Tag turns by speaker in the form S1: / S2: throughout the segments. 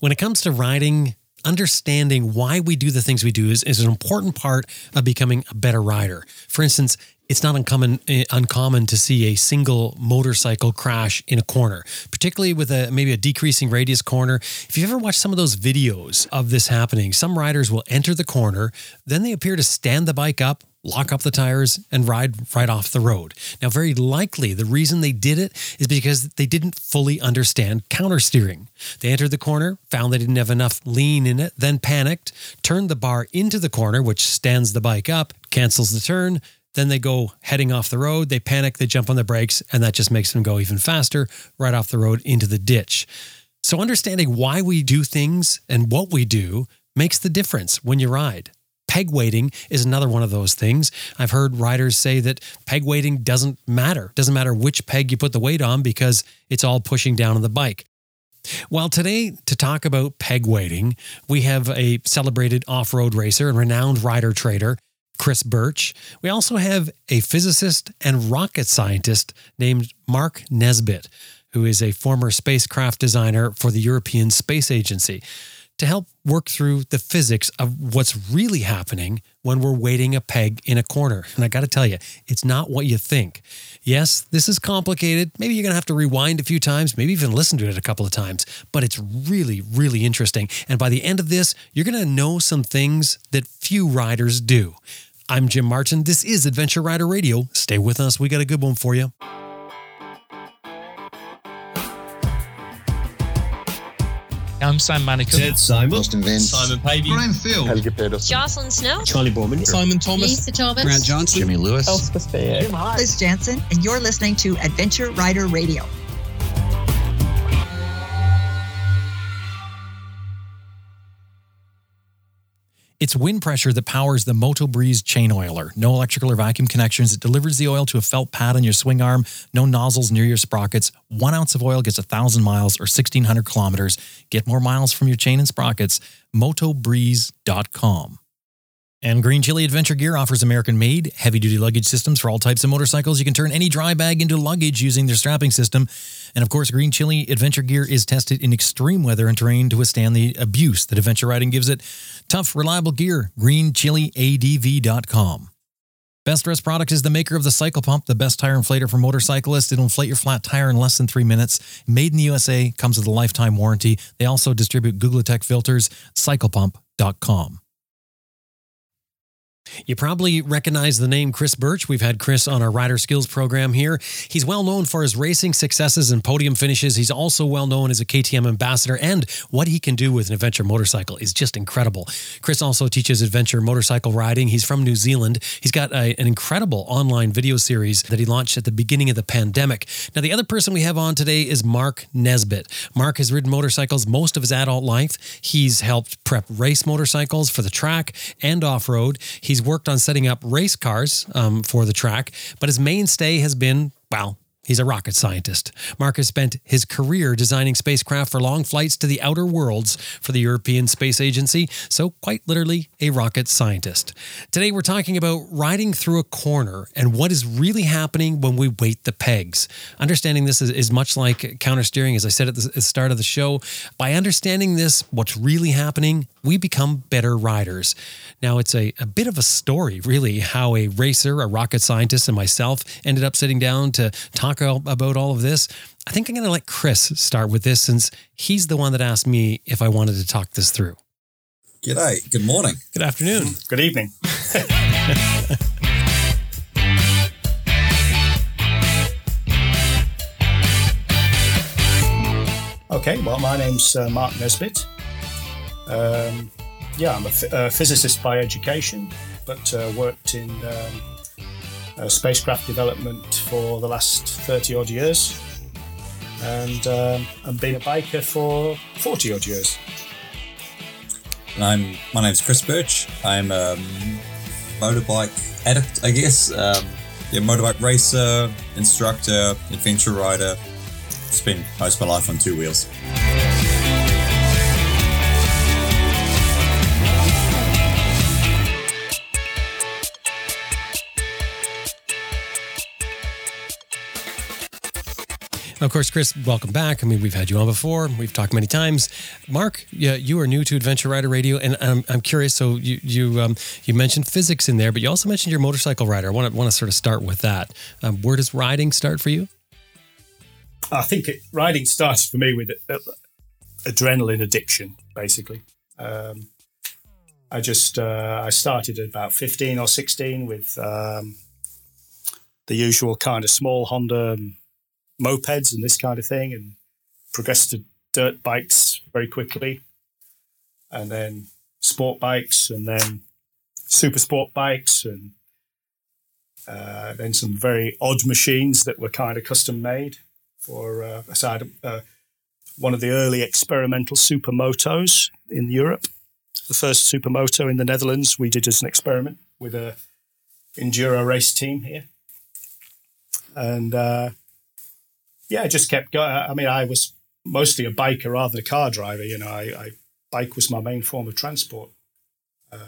S1: When it comes to riding, understanding why we do the things we do is, is an important part of becoming a better rider. For instance, it's not uncommon uh, uncommon to see a single motorcycle crash in a corner, particularly with a maybe a decreasing radius corner. If you ever watch some of those videos of this happening, some riders will enter the corner, then they appear to stand the bike up, lock up the tires, and ride right off the road. Now, very likely the reason they did it is because they didn't fully understand counter steering. They entered the corner, found they didn't have enough lean in it, then panicked, turned the bar into the corner, which stands the bike up, cancels the turn, then they go heading off the road, they panic, they jump on the brakes, and that just makes them go even faster right off the road into the ditch. So, understanding why we do things and what we do makes the difference when you ride. Peg weighting is another one of those things. I've heard riders say that peg weighting doesn't matter. Doesn't matter which peg you put the weight on because it's all pushing down on the bike. Well, today, to talk about peg weighting, we have a celebrated off road racer and renowned rider trader, Chris Birch. We also have a physicist and rocket scientist named Mark Nesbit, who is a former spacecraft designer for the European Space Agency, to help work through the physics of what's really happening when we're weighting a peg in a corner. And I got to tell you, it's not what you think. Yes, this is complicated. Maybe you're going to have to rewind a few times, maybe even listen to it a couple of times, but it's really, really interesting. And by the end of this, you're going to know some things that few riders do. I'm Jim Martin. This is Adventure Rider Radio. Stay with us. We got a good one for you.
S2: I'm Sam Manicom.
S3: Ted Simon.
S4: Austin Vince.
S3: Simon Pavey.
S4: Brian Field.
S5: Helge Pedersen.
S6: Jocelyn Snow.
S3: Charlie Boorman. Simon Thomas.
S6: Lisa Thomas.
S7: Grant Johnson.
S5: Jimmy Lewis.
S8: Elspeth Bayek.
S9: Liz Jansen, and you're listening to Adventure Rider Radio.
S1: It's wind pressure that powers the Moto Breeze chain oiler. No electrical or vacuum connections. It delivers the oil to a felt pad on your swing arm. No nozzles near your sprockets. One ounce of oil gets a thousand miles or 1600 kilometers. Get more miles from your chain and sprockets. MotoBreeze.com. And Green Chili Adventure Gear offers American made, heavy duty luggage systems for all types of motorcycles. You can turn any dry bag into luggage using their strapping system. And of course, Green Chili Adventure Gear is tested in extreme weather and terrain to withstand the abuse that adventure riding gives it. Tough, reliable gear. GreenChiliADV.com. Best Rest Products is the maker of the Cycle Pump, the best tire inflator for motorcyclists. It'll inflate your flat tire in less than three minutes. Made in the USA, comes with a lifetime warranty. They also distribute Googletech filters. CyclePump.com. You probably recognize the name Chris Birch. We've had Chris on our rider skills program here. He's well known for his racing successes and podium finishes. He's also well known as a KTM ambassador, and what he can do with an adventure motorcycle is just incredible. Chris also teaches adventure motorcycle riding. He's from New Zealand. He's got a, an incredible online video series that he launched at the beginning of the pandemic. Now, the other person we have on today is Mark Nesbit. Mark has ridden motorcycles most of his adult life. He's helped prep race motorcycles for the track and off road. He's worked on setting up race cars um, for the track, but his mainstay has been, well, He's a rocket scientist. Mark has spent his career designing spacecraft for long flights to the outer worlds for the European Space Agency, so quite literally a rocket scientist. Today we're talking about riding through a corner and what is really happening when we weight the pegs. Understanding this is, is much like countersteering, as I said at the, at the start of the show. By understanding this, what's really happening, we become better riders. Now, it's a, a bit of a story, really, how a racer, a rocket scientist, and myself ended up sitting down to talk all- about all of this. I think I'm going to let Chris start with this since he's the one that asked me if I wanted to talk this through.
S4: G'day. Good morning.
S1: Good afternoon.
S3: Good evening. okay, well, my name's uh, Mark Nesbit. Um, yeah, I'm a, physicist by education, but uh, worked in um, uh, spacecraft development for the last 30 odd years and um, I've been a biker for 40 odd years.
S4: And I'm my name's Chris Birch. I'm a motorbike addict, I guess. Um, yeah, motorbike racer, instructor, adventure rider. Spent most of my life on two wheels.
S1: Of course, Chris, welcome back. I mean, we've had you on before. We've talked many times. Mark, yeah, you are new to Adventure Rider Radio, and I'm, I'm curious. So you you um, you mentioned physics in there, but you also mentioned your motorcycle rider. I want to want to sort of start with that. Um, where does riding start for you?
S3: I think it, riding started for me with uh, adrenaline addiction, basically. Um, I just uh, I started at about 15 or 16 with um, the usual kind of small Honda mopeds and this kind of thing, and progressed to dirt bikes very quickly, and then sport bikes, and then super sport bikes, and uh, then some very odd machines that were kind of custom made for uh, aside uh, one of the early experimental supermotos in Europe. The first supermoto in the Netherlands we did as an experiment with a enduro race team here, and uh, yeah, I just kept going. I mean, I was mostly a biker rather than a car driver. You know, I, I bike was my main form of transport. Um,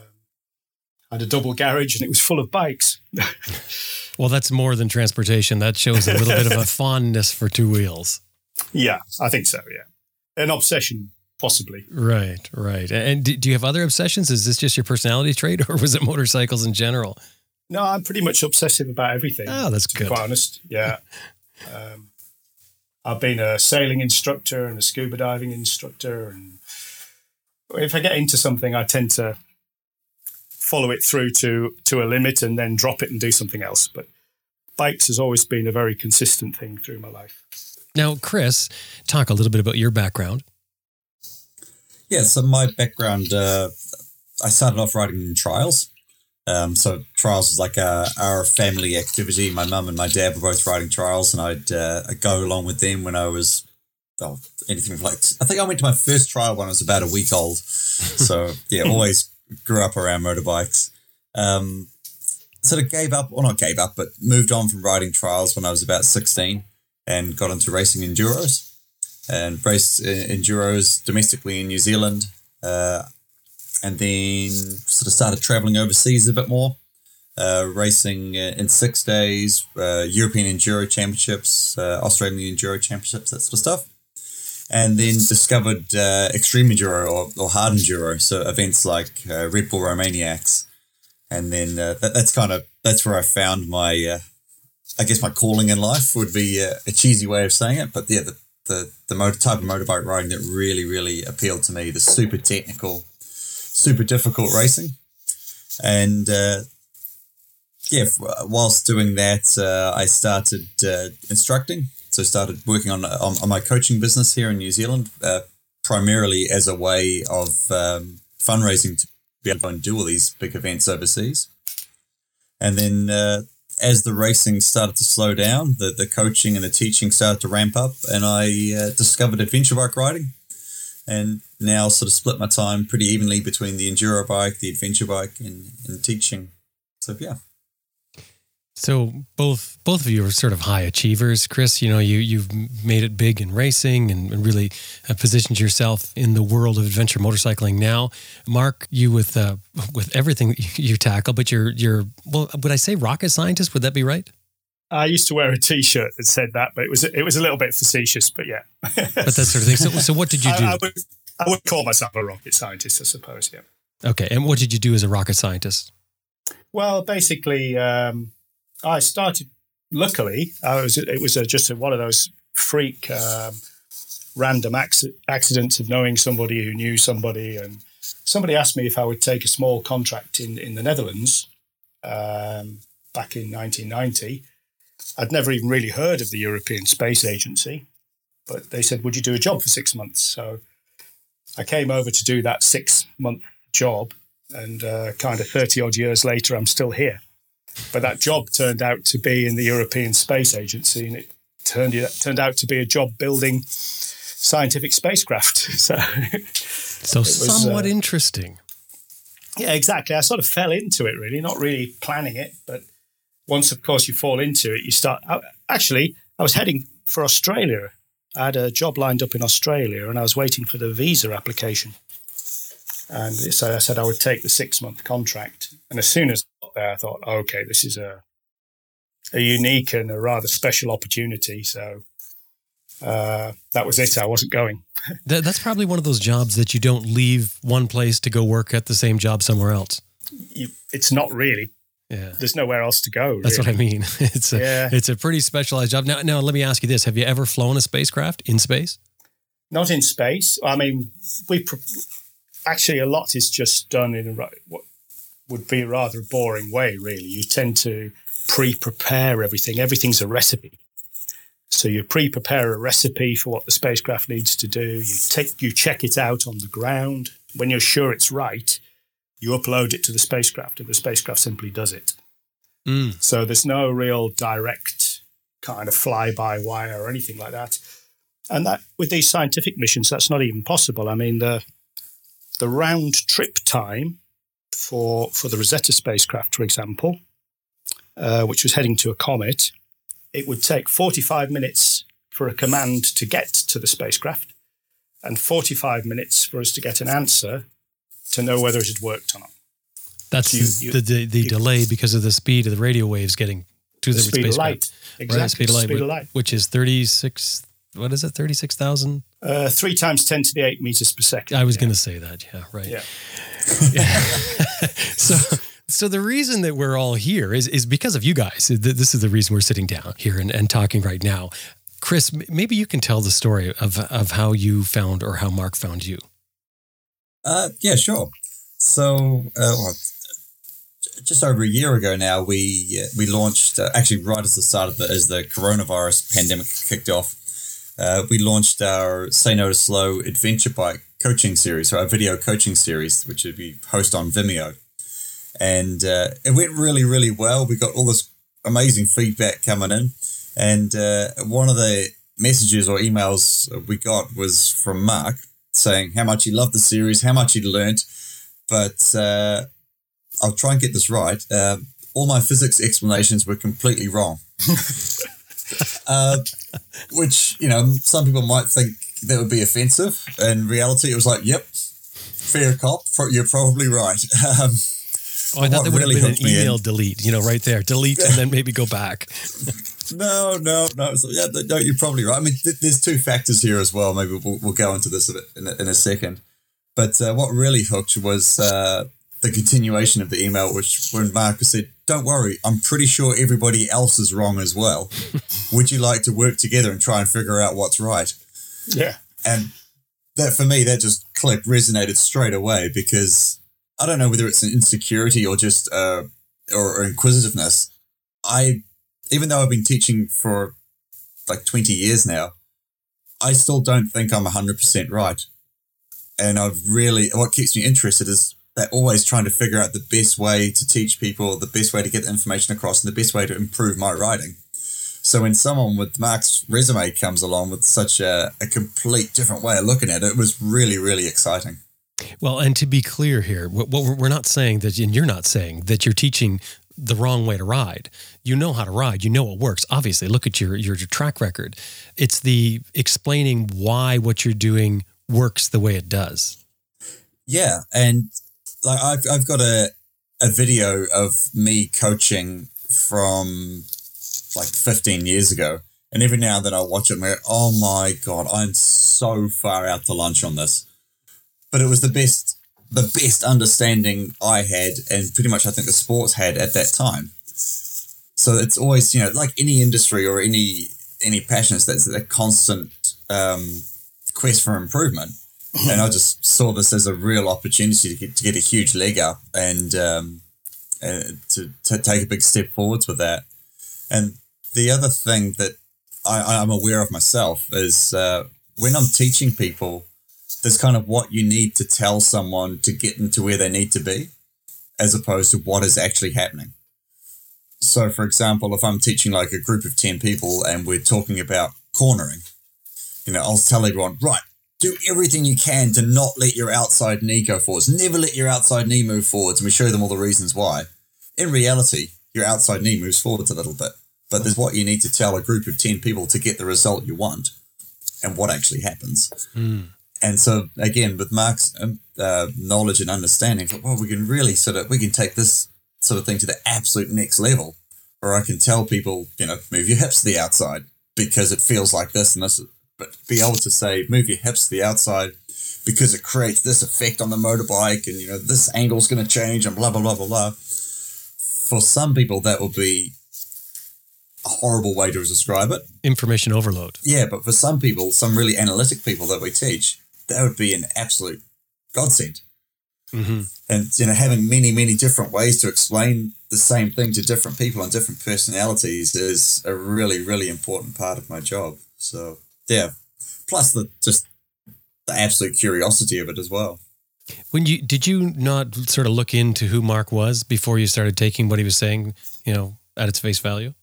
S3: I had a double garage and it was full of bikes.
S1: well, that's more than transportation. That shows a little bit of a fondness for two wheels.
S3: Yeah, I think so. Yeah, an obsession, possibly.
S1: Right, right. And do you have other obsessions? Is this just your personality trait, or was it motorcycles in general?
S3: No, I'm pretty much obsessive about everything.
S1: Oh, that's good.
S3: To quite honest, yeah. um, I've been a sailing instructor and a scuba diving instructor, and if I get into something, I tend to follow it through to to a limit and then drop it and do something else. But bikes has always been a very consistent thing through my life.
S1: Now, Chris, talk a little bit about your background.
S4: Yeah, so my background, uh, I started off riding trials. Um, so trials was like a, our family activity. My mum and my dad were both riding trials, and I'd, uh, I'd go along with them when I was well, anything like. I think I went to my first trial when I was about a week old. So yeah, always grew up around motorbikes. Um, sort of gave up, or not gave up, but moved on from riding trials when I was about sixteen, and got into racing enduros, and raced uh, enduros domestically in New Zealand. Uh, and then sort of started traveling overseas a bit more, uh, racing in six days, uh, European Enduro Championships, uh, Australian Enduro Championships, that sort of stuff. And then discovered uh, Extreme Enduro or, or Hard Enduro, so events like uh, Red Bull Romaniacs. And then that, that's kind of, that's where I found my, I guess my calling in life would be a cheesy way of saying it, but yeah, the, the, the motor, type of motorbike riding that really, really appealed to me, the super technical, super difficult racing. And uh, yeah, whilst doing that, uh, I started uh, instructing. So started working on, on, on my coaching business here in New Zealand, uh, primarily as a way of um, fundraising to be able to do all these big events overseas. And then uh, as the racing started to slow down, the, the coaching and the teaching started to ramp up, and I uh, discovered adventure bike riding and now sort of split my time pretty evenly between the enduro bike, the adventure bike, and, and teaching. So yeah.
S1: So both both of you are sort of high achievers, Chris. You know, you you've made it big in racing and, and really positioned yourself in the world of adventure motorcycling. Now, Mark, you with uh, with everything you tackle, but you're you're well, would I say rocket scientist? Would that be right?
S3: I used to wear a T-shirt that said that, but it was it was a little bit facetious. But yeah,
S1: but that sort of thing. So, so what did you do?
S3: I, I, would, I would call myself a rocket scientist, I suppose. Yeah.
S1: Okay, and what did you do as a rocket scientist?
S3: Well, basically, um, I started. Luckily, I was it was a, just a, one of those freak um, random accidents of knowing somebody who knew somebody, and somebody asked me if I would take a small contract in in the Netherlands um, back in 1990 I'd never even really heard of the European Space Agency, but they said, Would you do a job for six months? So I came over to do that six month job, and uh, kind of 30 odd years later, I'm still here. But that job turned out to be in the European Space Agency, and it turned, it turned out to be a job building scientific spacecraft. So,
S1: so was, somewhat uh, interesting.
S3: Yeah, exactly. I sort of fell into it, really, not really planning it, but once, of course, you fall into it, you start. Actually, I was heading for Australia. I had a job lined up in Australia, and I was waiting for the visa application. And so I said I would take the six month contract. And as soon as I got there, I thought, okay, this is a a unique and a rather special opportunity. So uh, that was it. I wasn't going.
S1: That, that's probably one of those jobs that you don't leave one place to go work at the same job somewhere else.
S3: You, it's not really.
S1: Yeah.
S3: There's nowhere else to go.
S1: That's what I mean. It's a
S3: Yeah.
S1: it's a pretty specialized job. Now, now let me ask you this: Have you ever flown a spacecraft in space?
S3: Not in space. I mean, we actually a lot is just done in a what would be a rather boring way. Really, you tend to pre-prepare everything. Everything's a recipe. So you pre-prepare a recipe for what the spacecraft needs to do. You take you check it out on the ground. When you're sure it's right, you upload it to the spacecraft, and the spacecraft simply does it.
S1: Mm.
S3: So there's no real direct kind of fly-by-wire or anything like that. And that with these scientific missions, that's not even possible. I mean, the the round trip time for for the Rosetta spacecraft, for example, uh, which was heading to a comet, it would take 45 minutes for a command to get to the spacecraft, and 45 minutes for us to get an answer to know whether it had worked or not.
S1: That's
S3: You- you-
S1: the the, the
S3: you-
S1: delay because of the speed of the radio waves getting to the,
S3: The speed of light, exactly.
S1: Right, speed of light,
S3: speed of light.
S1: which is thirty six. What is it? Thirty six thousand.
S3: Uh, three times 10 to the 8 meters per second.
S1: I was
S3: Yeah.
S1: going to say that. Yeah, right.
S3: Yeah.
S1: so so the reason that we're all here is is because of you guys. This is the reason we're sitting down here and, and talking right now. Chris, maybe you can tell the story of of how you found or how Mark found you.
S4: Uh, yeah, sure. So, uh, well, just over a year ago now, we uh, we launched uh, actually right as the start of the as the coronavirus pandemic kicked off. Uh, we launched our Say No to Slow Adventure Bike coaching series, so our video coaching series, which would be host on Vimeo, and uh, it went really, really well. We got all this amazing feedback coming in, and uh, one of the messages or emails we got was from Mark saying how much he loved the series, how much he'd learnt, but uh, I'll try and get this right. Uh, all my physics explanations were completely wrong. uh, which, you know, some people might think that would be offensive. In reality, it was like, yep, fair cop, you're probably right. Um,
S1: Oh, I thought there would
S4: really
S1: have been an
S4: me in-
S1: email delete, you know, right there, delete and then maybe go back.
S4: No, no, no. So, yeah, no, you're probably right. I mean, th- there's two factors here as well. Maybe we'll, we'll go into this a bit in a, in a second. But uh, what really hooked was uh, the continuation of the email, which when Marcus said, "Don't worry, I'm pretty sure everybody else is wrong as well. Would you like to work together and try and figure out what's right?"
S3: Yeah.
S4: And that for me, that just clicked, resonated straight away because I don't know whether it's an insecurity or just uh, or, or inquisitiveness. I, even though I've been teaching for like 20 years now, I still don't think I'm 100% right. And I've really, what keeps me interested is that always trying to figure out the best way to teach people, the best way to get the information across, and the best way to improve my writing. So when someone with Mark's resume comes along with such a, a complete different way of looking at it, it was really, really exciting.
S1: Well, and to be clear here, what, what we're not saying that, and you're not saying that you're teaching the wrong way to ride. You know how to ride. You know what works. Obviously, look at your, your track record. It's the explaining why what you're doing works the way it does.
S4: Yeah, and like I've I've got a a video of me coaching from like 15 years ago, and every now and then I watch it and go, "Oh my god, I'm so far out to lunch on this," but it was the best the best understanding I had, and pretty much I think the sports had at that time. So it's always you know like any industry or any any passion, it's that, that constant um, quest for improvement and I just saw this as a real opportunity to get, to get a huge leg up and um, uh, to, to take a big step forwards with that. And the other thing that I, I'm aware of myself is uh, when I'm teaching people, there's kind of what you need to tell someone to get them to where they need to be, as opposed to what is actually happening. So, for example, if I'm teaching like a group of 10 people and we're talking about cornering, you know, I'll tell everyone, right, do everything you can to not let your outside knee go forwards. Never let your outside knee move forwards. And we show them all the reasons why. In reality, your outside knee moves forwards a little bit. But there's what you need to tell a group of 10 people to get the result you want and what actually happens. Hmm. And so, again, with Mark's um, uh, knowledge and understanding, well, we can really sort of, we can take this sort of thing to the absolute next level. Or I can tell people, you know, move your hips to the outside because it feels like this and this. but be able to say move your hips to the outside because it creates this effect on the motorbike, and you know this angle's going to change, and blah blah blah blah blah. For some people, that will be a horrible way to describe it.
S1: Information overload.
S4: Yeah, but for some people, some really analytic people that we teach, that would be an absolute godsend.
S1: Mm-hmm.
S4: And you know, having many, many different ways to explain the same thing to different people and different personalities is a really, really important part of my job. So yeah, plus the just the absolute curiosity of it as well.
S1: When you did you not sort of look into who Mark was before you started taking what he was saying, you know, at its face value?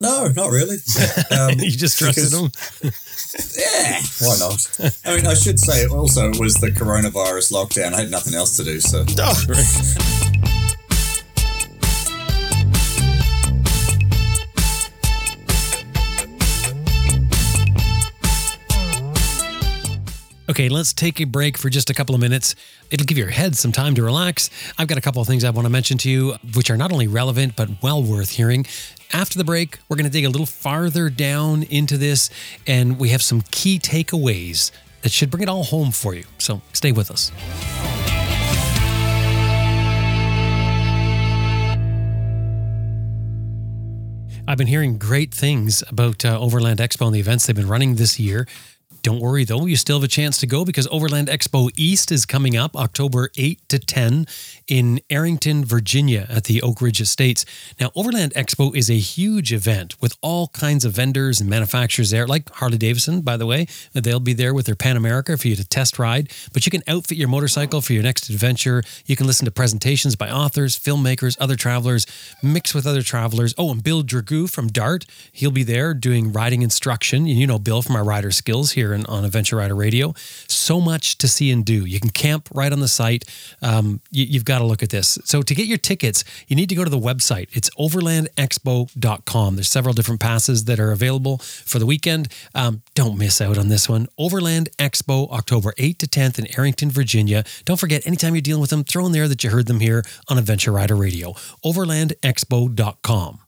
S4: No, not really. Um,
S1: you just trusted him.
S4: Yeah, why not? I mean, I should say also it was the coronavirus lockdown. I had nothing else to do, so
S1: Okay, let's take a break for just a couple of minutes. It'll give your head some time to relax. I've got a couple of things I want to mention to you, which are not only relevant, but well worth hearing. After the break, we're going to dig a little farther down into this, and we have some key takeaways that should bring it all home for you. So stay with us. I've been hearing great things about uh, Overland Expo and the events they've been running this year. Don't worry though, you still have a chance to go because Overland Expo East is coming up October 8 to 10 in Arrington, Virginia at the Oak Ridge Estates. Now, Overland Expo is a huge event with all kinds of vendors and manufacturers there, like Harley Davidson, by the way. They'll be there with their Pan America for you to test ride, but you can outfit your motorcycle for your next adventure. You can listen to presentations by authors, filmmakers, other travelers, mix with other travelers. Oh, and Bill Dragoo from Dart, he'll be there doing riding instruction. And you know Bill from our rider skills here on Adventure Rider Radio. So much to see and do. You can camp right on the site. Um, you, you've got to look at this. So to get your tickets, you need to go to the website. It's overlandexpo.com. There's several different passes that are available for the weekend. Um, don't miss out on this one. Overland Expo, October 8th to 10th in Arrington, Virginia. Don't forget, anytime you're dealing with them, throw in there that you heard them here on Adventure Rider Radio. Overlandexpo.com.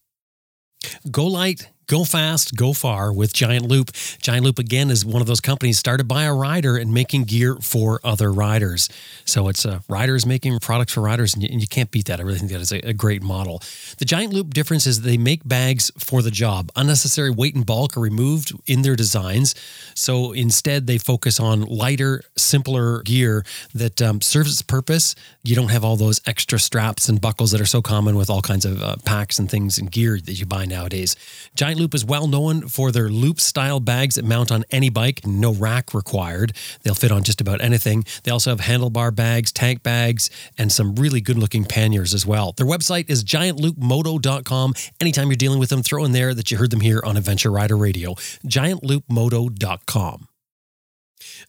S1: Go light, go fast, go far with Giant Loop. Giant Loop, again, is one of those companies started by a rider and making gear for other riders. So it's uh, riders making products for riders, and you, and you can't beat that. I really think that is a, a great model. The Giant Loop difference is they make bags for the job. Unnecessary weight and bulk are removed in their designs. So instead, they focus on lighter, simpler gear that um, serves its purpose. You don't have all those extra straps and buckles that are so common with all kinds of uh, packs and things and gear that you buy nowadays. Giant Loop is well known for their loop style bags that mount on any bike, no rack required. They'll fit on just about anything. They also have handlebar bags, tank bags, and some really good looking panniers as well. Their website is giantloopmoto.com. Anytime you're dealing with them, throw in there that you heard them here on Adventure Rider Radio. Giantloopmoto.com.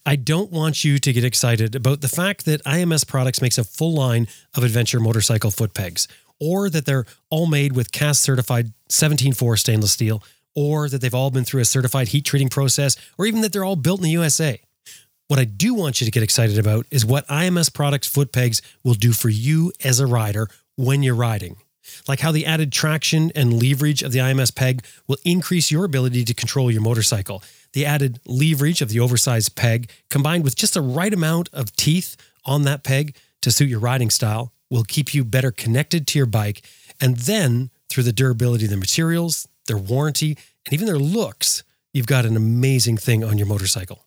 S1: I don't want you to get excited about the fact that IMS Products makes a full line of adventure motorcycle foot pegs, or that they're all made with cast certified 174 stainless steel, or that they've all been through a certified heat treating process, or even that they're all built in the USA. What I do want you to get excited about is what IMS Products foot pegs will do for you as a rider when you're riding. Like how the added traction and leverage of the IMS peg will increase your ability to control your motorcycle. The added leverage of the oversized peg, combined with just the right amount of teeth on that peg to suit your riding style, will keep you better connected to your bike. And then, through the durability of the materials, their warranty, and even their looks, you've got an amazing thing on your motorcycle.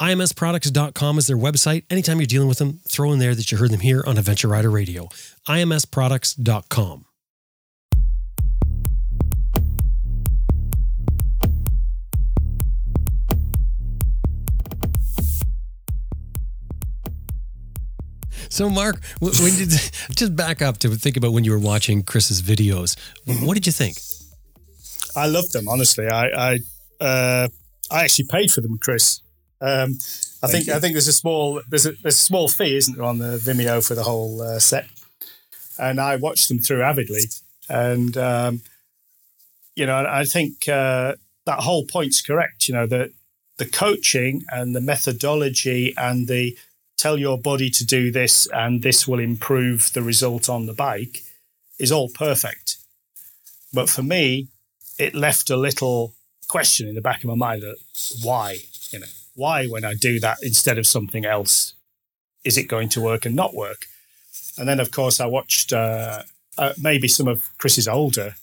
S1: IMSproducts.com is their website. Anytime you're dealing with them, throw in there that you heard them here on Adventure Rider Radio. IMSproducts.com. So, Mark, when did just back up to think about when you were watching Chris's videos? What did you think?
S3: I loved them, honestly. I I, uh, I actually paid for them, Chris. Um, I think
S4: you.
S3: I think there's a small there's a, there's a small fee, isn't there, on the Vimeo for the whole uh, set, and I watched them through avidly, and um, you know I think uh, that whole point's correct. You know the the coaching and the methodology and the tell your body to do this and this will improve the result on the bike is all perfect, but for me, it left a little question in the back of my mind that why, you know, why when I do that instead of something else, is it going to work and not work? And then, of course, I watched uh, uh, maybe some of Chris's older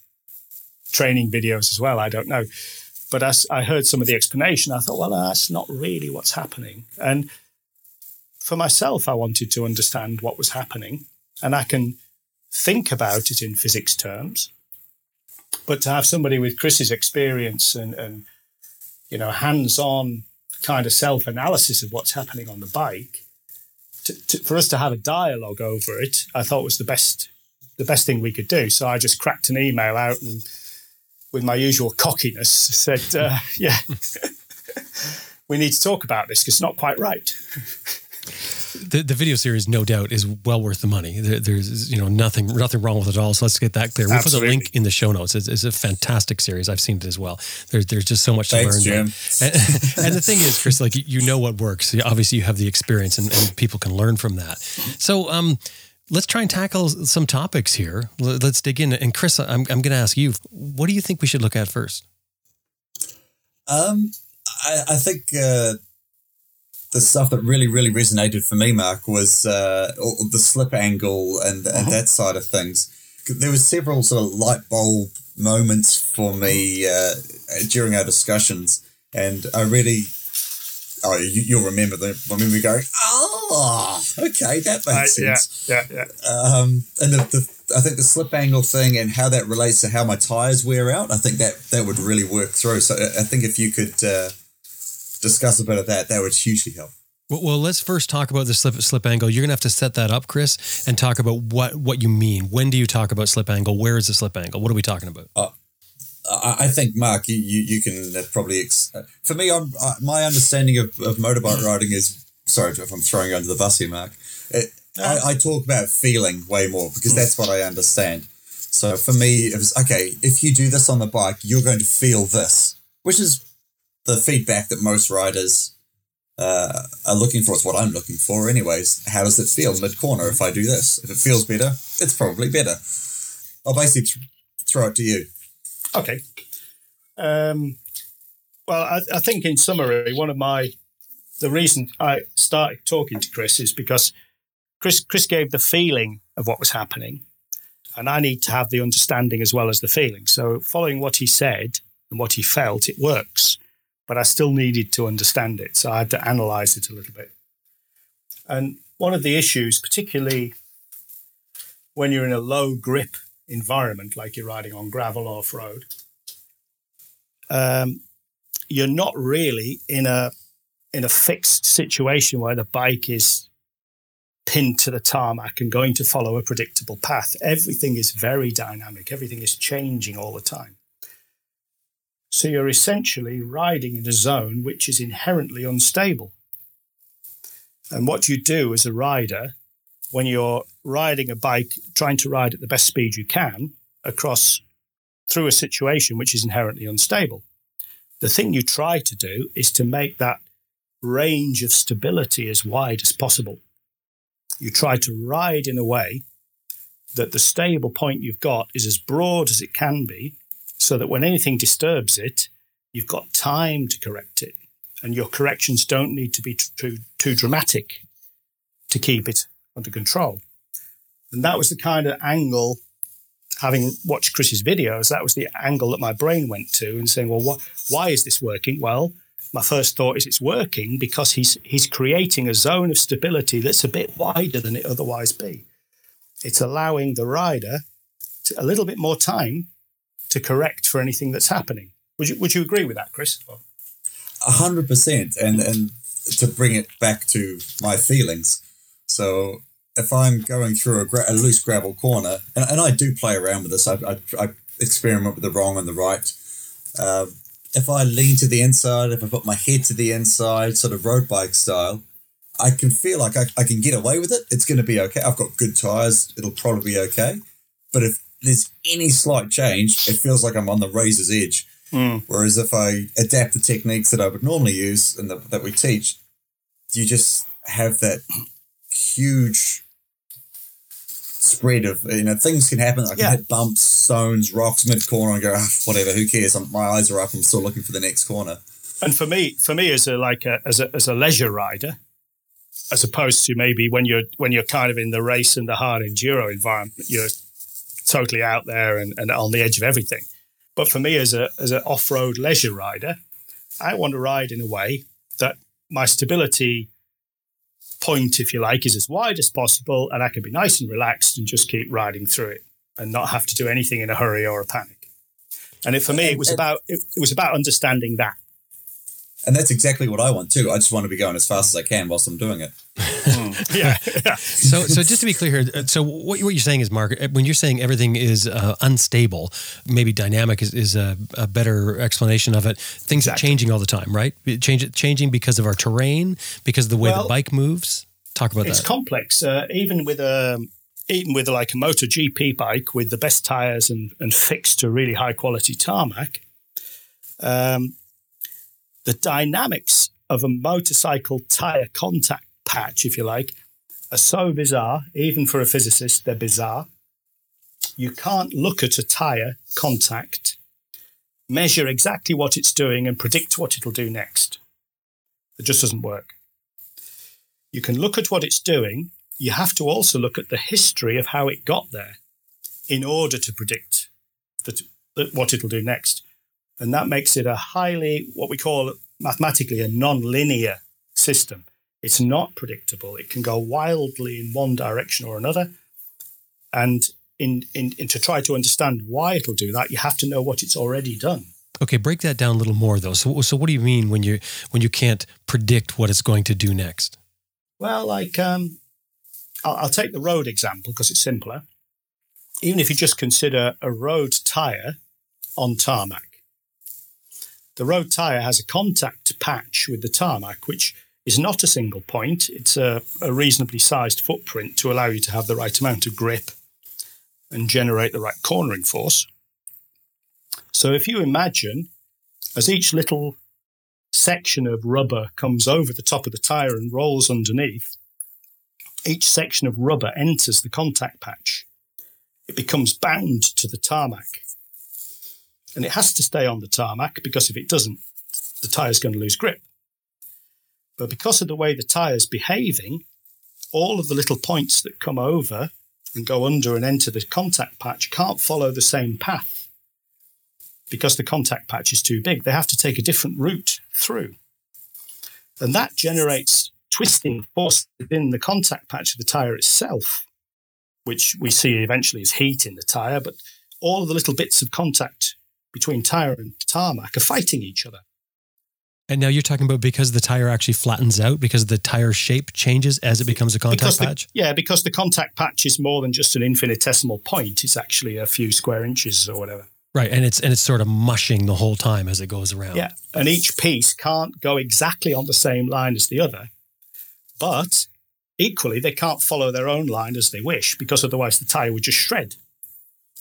S3: training videos as well. I don't know. But as I heard some of the explanation, I thought, well, that's not really what's happening. And for myself, I wanted to understand what was happening. And I can think about it in physics terms. But to have somebody with Chris's experience and, and you know, hands on kind of self analysis of what's happening on the bike, to, to, for us to have a dialogue over it, I thought was the best the best thing we could do. So I just cracked an email out and, with my usual cockiness, said, uh, "Yeah, we need to talk about this because it's not quite right."
S1: the, the video series, no doubt, is well worth the money. There, there's you know nothing nothing wrong with it at all. So let's get that clear. We'll
S3: Absolutely.
S1: put the link in the show notes. It's, it's a fantastic series. I've seen it as well. There's there's just so much to learn.
S4: Jim.
S1: And, and the thing is, Chris, like you know what works. Obviously, you have the experience, and, and people can learn from that. So um, let's try and tackle some topics here. Let's dig in. And Chris, I'm I'm going to ask you, what do you think we should look at first?
S4: Um, I, I think uh, the stuff that really, really resonated for me, Mark, was uh, the slip angle and, and that side of things. There was several sort of light bulb moments for me uh, during our discussions, and I really. Oh, you, you'll remember them. Remember me going, oh, okay, that
S3: Uh,
S4: makes
S3: yeah,
S4: sense.
S3: yeah, yeah.
S4: Um, and the, the, I think the slip angle thing and how that relates to how my tires wear out, I think that that would really work through. So I I think if you could uh, discuss a bit of that, that would hugely help.
S1: Well, well, let's first talk about the slip slip angle. You're gonna have to set that up, Chris, and talk about what what you mean. When do you talk about slip angle? Where is the slip angle? What are we talking about?
S4: I, I think, Mark, you, you, you can uh, probably. Ex- uh, for me, I'm, uh, my understanding of, of motorbike riding is sorry if I'm throwing you under the bus here, Mark. It, I, I talk about feeling way more because that's what I understand. So for me, it was okay. If you do this on the bike, you're going to feel this, which is the feedback that most riders uh, are looking for. It's what I'm looking for, anyways. How does it feel mid corner if I do this? If it feels better, it's probably better. I'll basically th- throw it to you.
S3: Okay. Um, well, I, I think in summary, one of my the reason I started talking to Chris is because Chris Chris gave the feeling of what was happening, and I need to have the understanding as well as the feeling. So, following what he said and what he felt, it works, but I still needed to understand it, so I had to analyze it a little bit. And one of the issues, particularly when you're in a low grip environment, like you're riding on gravel off road, um, you're not really in a in a fixed situation where the bike is pinned to the tarmac and going to follow a predictable path. Everything is very dynamic. Everything is changing all the time. So you're essentially riding in a zone which is inherently unstable. And what you do as a rider when you're riding a bike, trying to ride at the best speed you can across through a situation which is inherently unstable. The thing you try to do is to make that range of stability as wide as possible. You try to ride in a way that the stable point you've got is as broad as it can be, so that when anything disturbs it, you've got time to correct it. And your corrections don't need to be too, too dramatic to keep it under control. And that was the kind of angle having watched Chris's videos, that was the angle that my brain went to and saying, well, wh- why is this working? Well, my first thought is it's working because he's, he's creating a zone of stability that's a bit wider than it otherwise be. It's allowing the rider to, a little bit more time to correct for anything that's happening. Would you, would you agree with that, Chris?
S4: A hundred percent, and and to bring it back to my feelings. So if I'm going through a, gra- a loose gravel corner, and, and I do play around with this, I, I, I experiment with the wrong and the right. Um, if I lean to the inside, if I put my head to the inside, sort of road bike style, I can feel like I, I can get away with it. It's going to be okay. I've got good tires. It'll probably be okay. But if there's any slight change, it feels like I'm on the razor's edge. Whereas if I adapt the techniques that I would normally use and the, that we teach, you just have that huge spread of you know things can happen. I can
S3: Yeah.
S4: hit bumps, stones, rocks, mid corner, and go, ah, whatever, who cares? I'm, my eyes are up. I'm still looking for the next corner.
S3: And for me, for me as a like a, as a as a leisure rider, as opposed to maybe when you're when you're kind of in the race and the hard enduro environment, you're totally out there and, and on the edge of everything. But for me as a as an off road leisure rider, I want to ride in a way that my stability point, if you like, is as wide as possible, and I can be nice and relaxed and just keep riding through it and not have to do anything in a hurry or a panic. And it, for me, it was about it, it was about understanding that.
S4: And that's exactly what I want too. I just want to be going as fast as I can whilst I'm doing it.
S3: yeah, yeah.
S1: So, so just to be clear here, uh, so what, what you're saying is, Mark, uh, when you're saying everything is uh, unstable, maybe dynamic is, is a, a better explanation of it. Things are changing all the time, right? Change, changing because of our terrain, because of the way
S3: Well,
S1: the bike moves. Talk about
S3: it's
S1: that.
S3: It's complex. Uh, even with a even with like a MotoGP bike with the best tires and and fixed to really high quality tarmac, um, the dynamics of a motorcycle tire contact patch, if you like, are so bizarre. Even for a physicist, they're bizarre. You can't look at a tire contact, measure exactly what it's doing, and predict what it'll do next. It just doesn't work. You can look at what it's doing. You have to also look at the history of how it got there in order to predict that, that what it'll do next. And that makes it a highly, what we call mathematically, a non-linear system. It's not predictable. It can go wildly in one direction or another. And in, in, in to try to understand why it'll do that, you have to know what it's already done.
S1: Okay, break that down a little more though. So, so what do you mean when you when you can't predict what it's going to do next?
S3: Well, like um, I'll, I'll take the road example because it's simpler. Even if you just consider a road tire on tarmac, the road tire has a contact patch with the tarmac, which is not a single point. It's a, a reasonably sized footprint to allow you to have the right amount of grip and generate the right cornering force. So if you imagine as each little section of rubber comes over the top of the tire and rolls underneath, each section of rubber enters the contact patch. It becomes bound to the tarmac. And it has to stay on the tarmac because if it doesn't, the tire's going to lose grip. But because of the way the tire's behaving, all of the little points that come over and go under and enter the contact patch can't follow the same path because the contact patch is too big. They have to take a different route through. And that generates twisting force within the contact patch of the tire itself, which we see eventually as heat in the tire. But all of the little bits of contact between tire and tarmac are fighting each other.
S1: And now you're talking about because the tire actually flattens out because the tire shape changes as it becomes a contact
S3: because the-
S1: patch.
S3: yeah, because the contact patch is more than just an infinitesimal point. It's actually a few square inches or whatever.
S1: Right, and it's and it's sort of mushing the whole time as it goes around.
S3: Yeah. And each piece can't go exactly on the same line as the other. But equally, they can't follow their own line as they wish because otherwise the tire would just shred.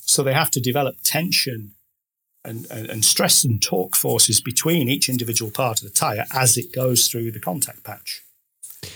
S3: So they have to develop tension and, and, and stress and torque forces between each individual part of the tire as it goes through the contact patch.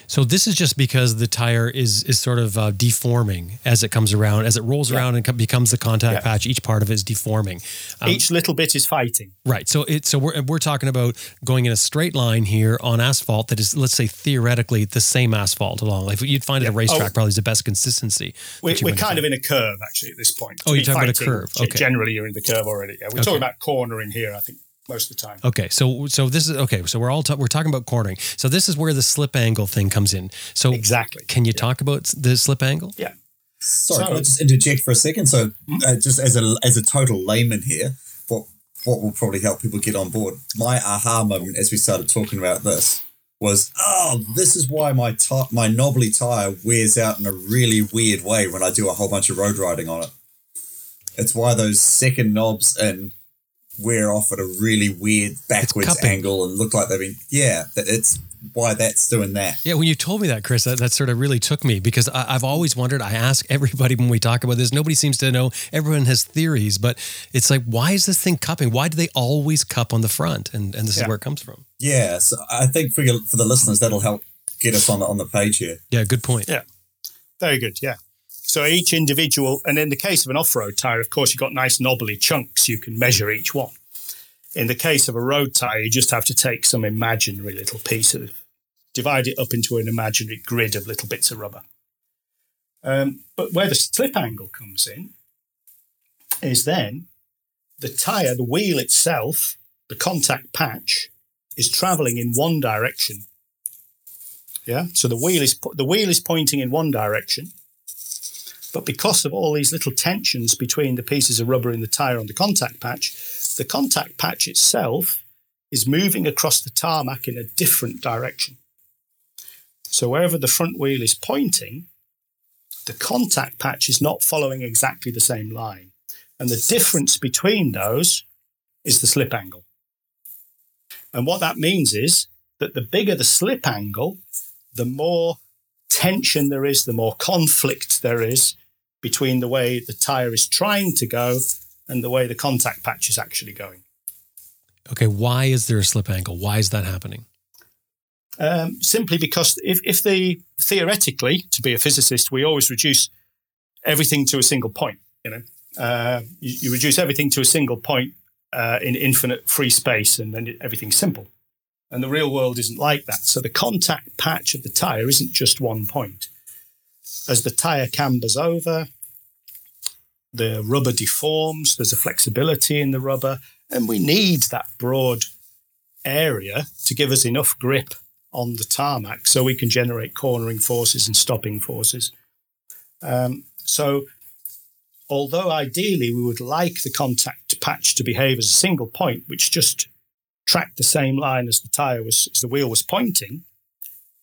S1: So this is just because the tire is is sort of uh, deforming as it comes around, as it rolls
S3: Yeah.
S1: around and co- becomes the contact
S3: Yeah.
S1: patch. Each part of it is deforming. Um,
S3: each little bit is fighting.
S1: Right. So it so we're we're talking about going in a straight line here on asphalt that is let's say theoretically the same asphalt along. Like you'd find at a racetrack
S3: Oh.
S1: probably is the best consistency.
S3: We're, we're kind
S1: find.
S3: of in a curve actually at this point.
S1: Oh, you're talking about a curve. Okay.
S3: Generally, you're in the curve already. Yeah, we're
S1: Okay.
S3: talking about cornering here. I think most of the time.
S1: Okay, so so this is okay. So we're all ta- we're talking about cornering. So this is where the slip angle thing comes in. So
S3: Exactly.
S1: can you talk about the slip angle?
S3: Yeah.
S4: Sorry,
S3: So-
S4: can I just interject for a second? So, uh, just as a as a total layman here, what what will probably help people get on board? My aha moment as we started talking about this was, oh, this is why my ti- my knobbly tire wears out in a really weird way when I do a whole bunch of road riding on it. It's why those second knobs and wear off at a really weird backwards
S1: cupping.
S4: angle and look like they've been yeah. That it's why that's doing that.
S1: Yeah, when you told me that, Chris, that, that sort of really took me because I, I've always wondered. I ask everybody when we talk about this. Nobody seems to know. Everyone has theories, but it's like, why is this thing cupping? Why do they always cup on the front? And and this is where it comes from.
S4: Yeah, so I think for your, for the listeners that'll help get us on the on the page here.
S1: Yeah, good point.
S3: Yeah. Very good. Yeah. So each individual, and in the case of an off-road tire, of course, you've got nice knobbly chunks. You can measure each one. In the case of a road tire, you just have to take some imaginary little piece of, divide it up into an imaginary grid of little bits of rubber. Um, but where the slip angle comes in is then the tire, the wheel itself, the contact patch, is traveling in one direction. Yeah, so the wheel is the wheel is pointing in one direction, but because of all these little tensions between the pieces of rubber in the tire on the contact patch, the contact patch itself is moving across the tarmac in a different direction. So wherever the front wheel is pointing, the contact patch is not following exactly the same line. And the difference between those is the slip angle. And what that means is that the bigger the slip angle, the more tension there is, the more conflict there is between the way the tire is trying to go and the way the contact patch is actually going.
S1: Okay, why is there a slip angle? Why is that happening?
S3: Um, simply because if, if the theoretically, to be a physicist, we always reduce everything to a single point. You know, uh, you, you, reduce everything to a single point uh, in infinite free space, and then everything's simple. And the real world isn't like that. So the contact patch of the tire isn't just one point. As the tire cambers over, the rubber deforms, there's a flexibility in the rubber, and we need that broad area to give us enough grip on the tarmac so we can generate cornering forces and stopping forces. Um, so, although ideally we would like the contact patch to behave as a single point, which just tracked the same line as the tire was, as the wheel was pointing,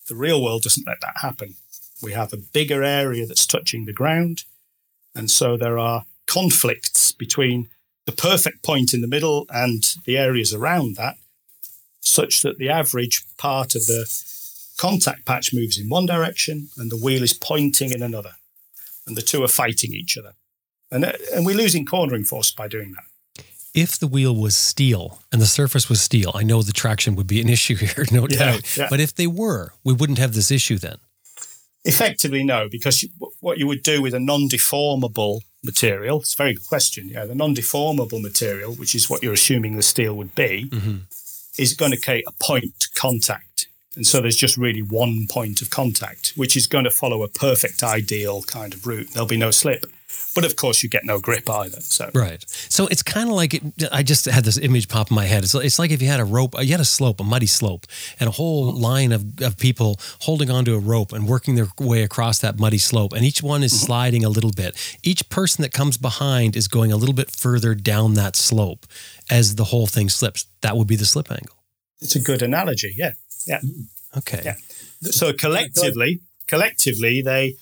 S3: the real world doesn't let that happen. We have a bigger area that's touching the ground, and so there are conflicts between the perfect point in the middle and the areas around that such that the average part of the contact patch moves in one direction and the wheel is pointing in another. And the two are fighting each other. And, uh, and we're losing cornering force by doing that.
S1: If the wheel was steel and the surface was steel, I know the traction would be an issue here, no yeah, doubt. Yeah. But if they were, we wouldn't have this issue then.
S3: Effectively, no, because you, what you would do with a non deformable material, it's a very good question. Yeah, the non deformable material, which is what you're assuming the steel would be, mm-hmm is going to create a point contact. And so there's just really one point of contact, which is going to follow a perfect ideal kind of route. There'll be no slip. But of course, you get no grip either. So
S1: right. So it's kind of like it, I just had this image pop in my head. It's, it's like if you had a rope, you had a slope, a muddy slope, and a whole line of, of people holding onto a rope and working their way across that muddy slope, and each one is mm-hmm. sliding a little bit. Each person that comes behind is going a little bit further down that slope as the whole thing slips. That would be the slip angle.
S3: It's a good analogy. Yeah. Yeah.
S1: Okay.
S3: Yeah. So collectively, collectively, they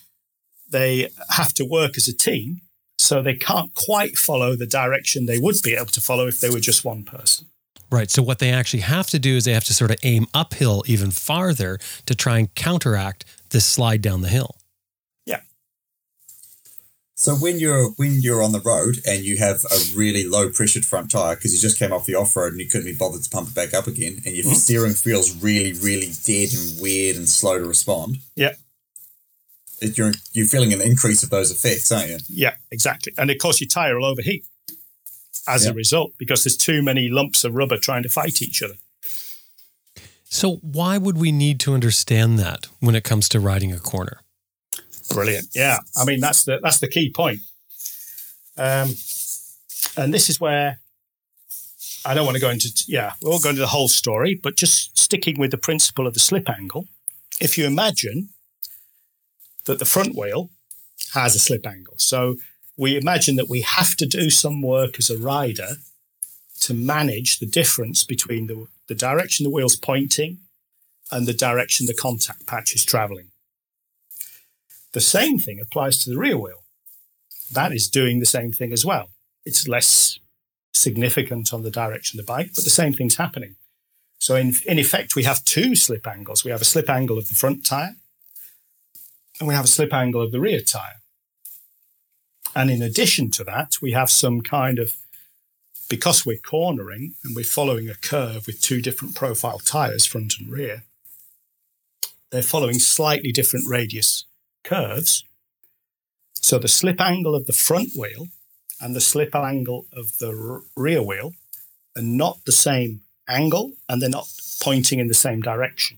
S3: they have to work as a team. So they can't quite follow the direction they would be able to follow if they were just one person.
S1: Right. So what they actually have to do is they have to sort of aim uphill even farther to try and counteract this slide down the hill. Yeah.
S4: So when you're when you're on the road and you have a really low pressured front tire because you just came off the off road and you couldn't be bothered to pump it back up again, and your mm-hmm. steering feels really really dead and weird and slow to respond.
S3: Yeah,
S4: it, you're you're feeling an increase of those effects, aren't you?
S3: Yeah, exactly. And of course, your tire will overheat as a result because there's too many lumps of rubber trying to fight each other.
S1: So why would we need to understand that when it comes to riding a corner?
S3: Brilliant. Yeah. I mean, that's the, that's the key point. Um, and this is where I don't want to go into, yeah, we won't go into the whole story, but just sticking with the principle of the slip angle. If you imagine that the front wheel has a slip angle. So we imagine that we have to do some work as a rider to manage the difference between the, the direction the wheel's pointing and the direction the contact patch is traveling. The same thing applies to the rear wheel. That is doing the same thing as well. It's less significant on the direction of the bike, but the same thing's happening. So in, in effect, we have two slip angles. We have a slip angle of the front tire and we have a slip angle of the rear tire. And in addition to that, we have some kind of, because we're cornering and we're following a curve with two different profile tires, front and rear, they're following slightly different radius curves. So the slip angle of the front wheel and the slip angle of the r- rear wheel are not the same angle and they're not pointing in the same direction.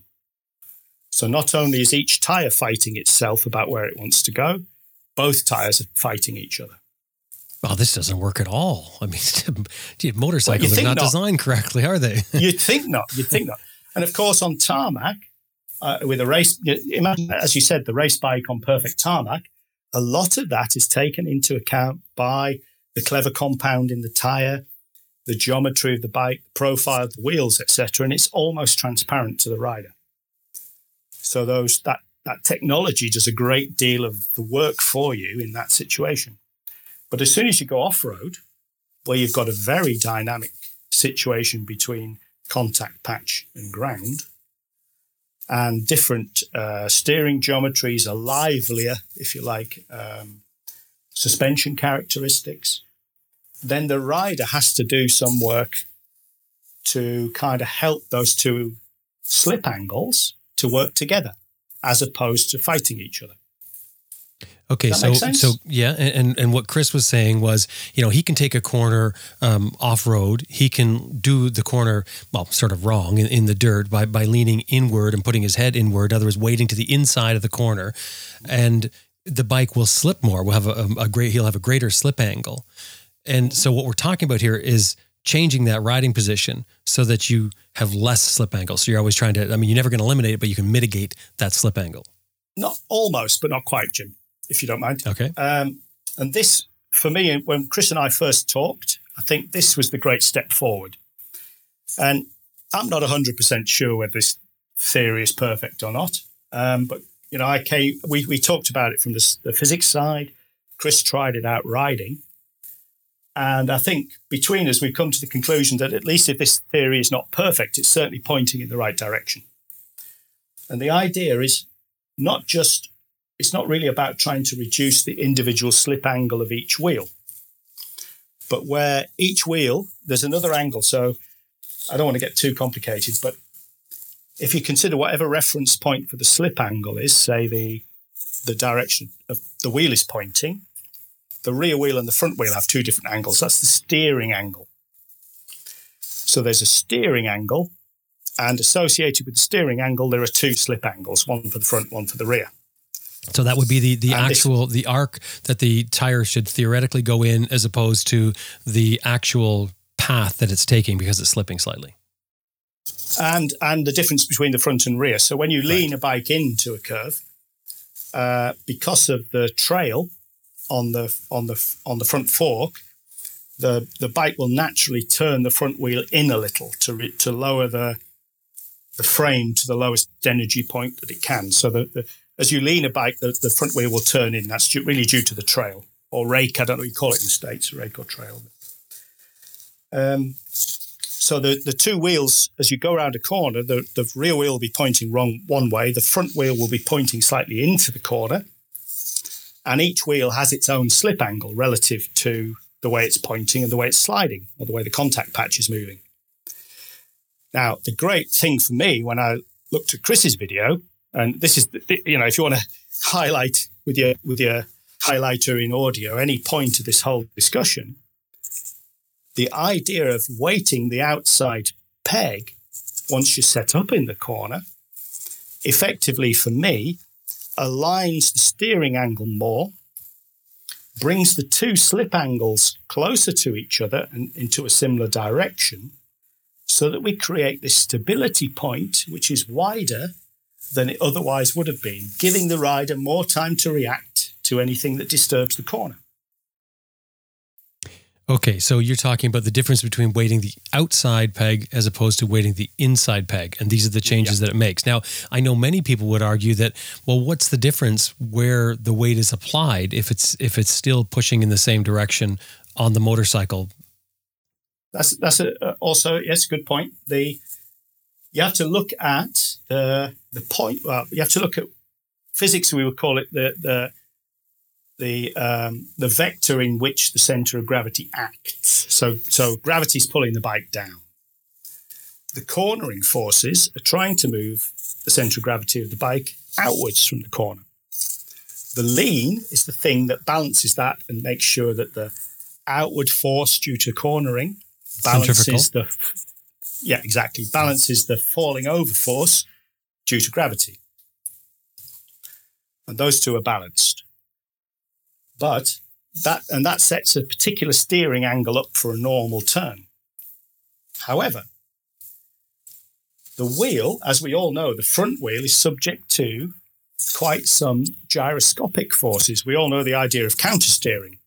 S3: So not only is each tire fighting itself about where it wants to go, both tires are fighting each other.
S1: Oh, this doesn't work at all. I mean, gee, motorcycles
S3: Well,
S1: are not,
S3: not.
S1: designed correctly, are they?
S3: You'd think not. You'd think not. And of course, on tarmac, uh, with a race, imagine, as you said, the race bike on perfect tarmac, a lot of that is taken into account by the clever compound in the tire, the geometry of the bike, the profile of the wheels, etc., and it's almost transparent to the rider. So those that that technology does a great deal of the work for you in that situation. But as soon as you go off road, where you've got a very dynamic situation between contact patch and ground, and different uh, steering geometries are livelier, if you like, um, suspension characteristics, then the rider has to do some work to kind of help those two slip angles to work together as opposed to fighting each other.
S1: Okay, so so yeah, and, and and what Chris was saying was, you know, he can take a corner um, off road. He can do the corner, well, sort of wrong in, in the dirt by by leaning inward and putting his head inward. In other words, weighting to the inside of the corner, and the bike will slip more. We'll have a, a great. He'll have a greater slip angle, and so what we're talking about here is changing that riding position so that you have less slip angle. So you're always trying to. I mean, you're never going to eliminate it, but you can mitigate that slip angle.
S3: Not almost, but not quite, Jim, if you don't mind.
S1: Okay.
S3: Um, and this, for me, when Chris and I first talked, I think this was the great step forward. And I'm not 100% sure whether this theory is perfect or not. Um, but, you know, I came, we, we talked about it from the, the physics side. Chris tried it out riding. And I think between us, we've come to the conclusion that at least if this theory is not perfect, it's certainly pointing in the right direction. And the idea is not just it's not really about trying to reduce the individual slip angle of each wheel, but where each wheel, there's another angle. So I don't want to get too complicated, but if you consider whatever reference point for the slip angle is, say the the direction of the wheel is pointing, the rear wheel and the front wheel have two different angles. That's the steering angle. So there's a steering angle, and associated with the steering angle, there are two slip angles, one for the front, one for the rear.
S1: So that would be the the
S3: And
S1: actual the arc that the tire should theoretically go in, as opposed to the actual path that it's taking because it's slipping slightly.
S3: and and the difference between the front and rear. So when you lean a bike into a curve, uh, because of the trail on the on the on the front fork, the the bike will naturally turn the front wheel in a little to re, to lower the the frame to the lowest energy point that it can. So that the, as you lean a bike, the, the front wheel will turn in. That's due, really due to the trail or rake. I don't know what you call it in the states, rake or trail. Um, so the, the two wheels, as you go around a corner, the, the rear wheel will be pointing wrong one way, the front wheel will be pointing slightly into the corner, and each wheel has its own slip angle relative to the way it's pointing and the way it's sliding, or the way the contact patch is moving. Now, the great thing for me when I looked at Chris's video, and this is, you know, if you want to highlight with your with your highlighter in audio any point of this whole discussion, the idea of weighting the outside peg once you're set up in the corner effectively for me aligns the steering angle more brings the two slip angles closer to each other and into a similar direction so that we create this stability point which is wider than it otherwise would have been giving the rider more time to react to anything that disturbs the corner
S1: Okay, so you're talking about the difference between weighting the outside peg as opposed to weighting the inside peg, and these are the changes that it makes. Now, I know many people would argue that, well, what's the difference where the weight is applied if it's if it's still pushing in the same direction on the motorcycle?
S3: That's that's a, uh, also yes, good point. The you have to look at the the point. Well, you have to look at physics. We would call it the the the um, the vector in which the center of gravity acts. So so gravity's pulling the bike down. The cornering forces are trying to move the center of gravity of the bike outwards from the corner. The lean is the thing that balances that and makes sure that the outward force due to cornering balances the yeah exactly balances the falling over force due to gravity and those two are balanced but that and that sets a particular steering angle up for a normal turn however the wheel as we all know the front wheel is subject to quite some gyroscopic forces we all know the idea of countersteering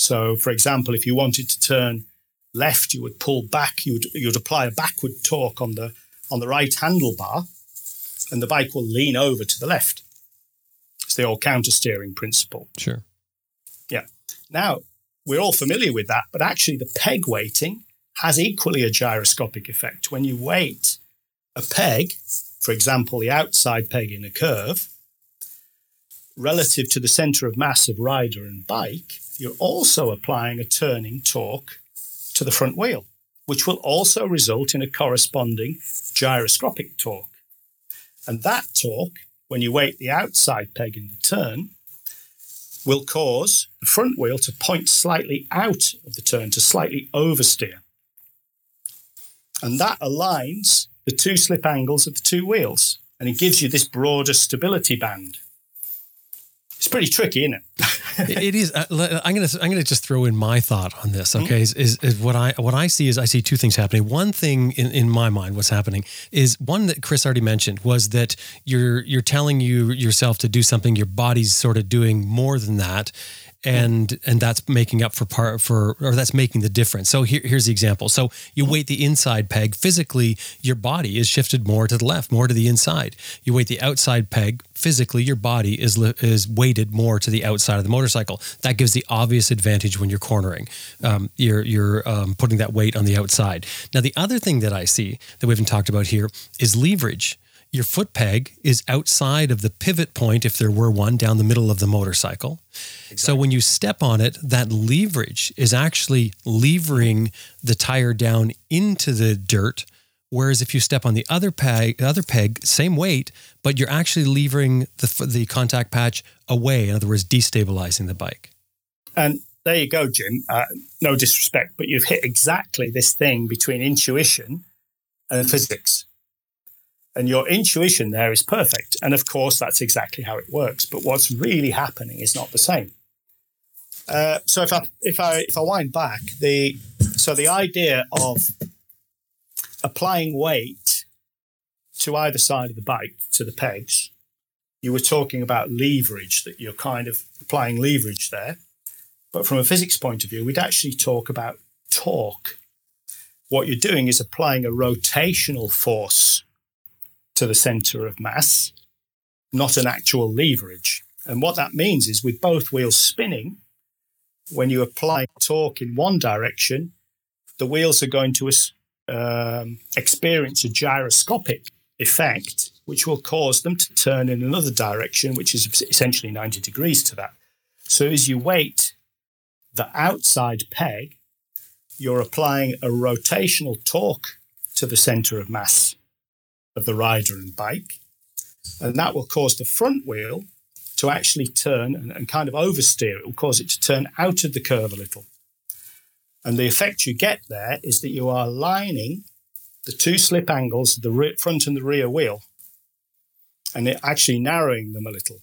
S3: so, for example, if you wanted to turn left, you would pull back. You would you would apply a backward torque on the on the right handlebar, and the bike will lean over to the left. It's the old countersteering principle.
S1: Sure.
S3: Now we're all familiar with that, but actually the peg weighting has equally a gyroscopic effect. When you weight a peg, for example, the outside peg in a curve, relative to the center of mass of rider and bike, you're also applying a turning torque to the front wheel, which will also result in a corresponding gyroscopic torque. And that torque, when you weight the outside peg in the turn, will cause the front wheel to point slightly out of the turn, to slightly oversteer. And that aligns the two slip angles of the two wheels, and it gives you this broader stability band. It's pretty tricky, isn't
S1: it? it is. Uh, I'm gonna I'm gonna just throw in my thought on this. Okay, mm-hmm. is, is, is what I what I see is I see two things happening. One thing in, in my mind, what's happening is one that Chris already mentioned was that you're you're telling you yourself to do something. Your body's sort of doing more than that, and and that's making up for part for or that's making the difference. So here, here's the example. So you weight the inside peg physically, your body is shifted more to the left, more to the inside. You weight the outside peg physically, your body is is weighted more to the outside of the motorcycle. That gives the obvious advantage when you're cornering. Um, you're you're um, putting that weight on the outside. Now the other thing that I see that we haven't talked about here is leverage your foot peg is outside of the pivot point, if there were one, down the middle of the motorcycle. Exactly. So when you step on it, that leverage is actually levering the tire down into the dirt. Whereas if you step on the other peg, other peg, same weight, but you're actually levering the the contact patch away. In other words, destabilizing the bike.
S3: And there you go, Jim. Uh, no disrespect, but you've hit exactly this thing between intuition and physics. And your intuition there is perfect. And of course, that's exactly how it works. But what's really happening is not the same. Uh, so if I if I if I wind back, the so the idea of applying weight to either side of the bike to the pegs, you were talking about leverage that you're kind of applying leverage there. But from a physics point of view, we'd actually talk about torque. What you're doing is applying a rotational force to the center of mass, not an actual leverage. And what that means is with both wheels spinning, when you apply torque in one direction, the wheels are going to um, experience a gyroscopic effect, which will cause them to turn in another direction, which is essentially 90 degrees to that. So as you weight the outside peg, you're applying a rotational torque to the center of mass of the rider and bike. And that will cause the front wheel to actually turn and, and, kind of oversteer. It will cause it to turn out of the curve a little. And the effect you get there is that you are lining the two slip angles, the re- front and the rear wheel, and it actually narrowing them a little.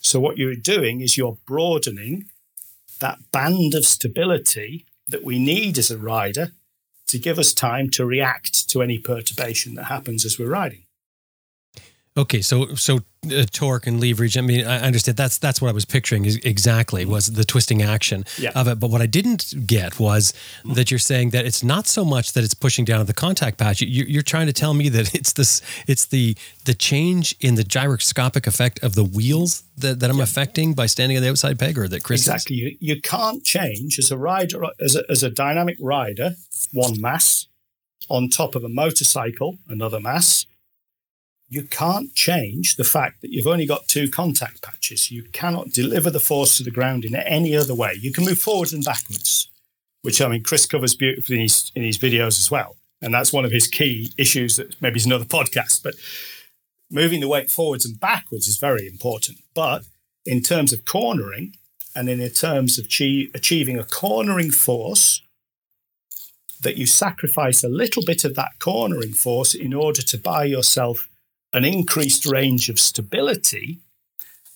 S3: So what you're doing is you're broadening that band of stability that we need as a rider to give us time to react to any perturbation that happens as we're riding.
S1: Okay, so so uh, torque and leverage. I mean, I understand that's that's what I was picturing exactly was the twisting action yeah. of it. But what I didn't get was that you're saying that it's not so much that it's pushing down the contact patch. You, are trying to tell me that it's this it's the the change in the gyroscopic effect of the wheels that, that I'm yeah. affecting by standing on the outside peg, or that Chris
S3: exactly. You, you can't change as a rider as a, as a dynamic rider one mass on top of a motorcycle another mass you can't change the fact that you've only got two contact patches. You cannot deliver the force to the ground in any other way. You can move forwards and backwards, which I mean, Chris covers beautifully in his, in his videos as well. And that's one of his key issues that maybe is another podcast. But moving the weight forwards and backwards is very important. But in terms of cornering and in terms of chi- achieving a cornering force that you sacrifice a little bit of that cornering force in order to buy yourself an increased range of stability,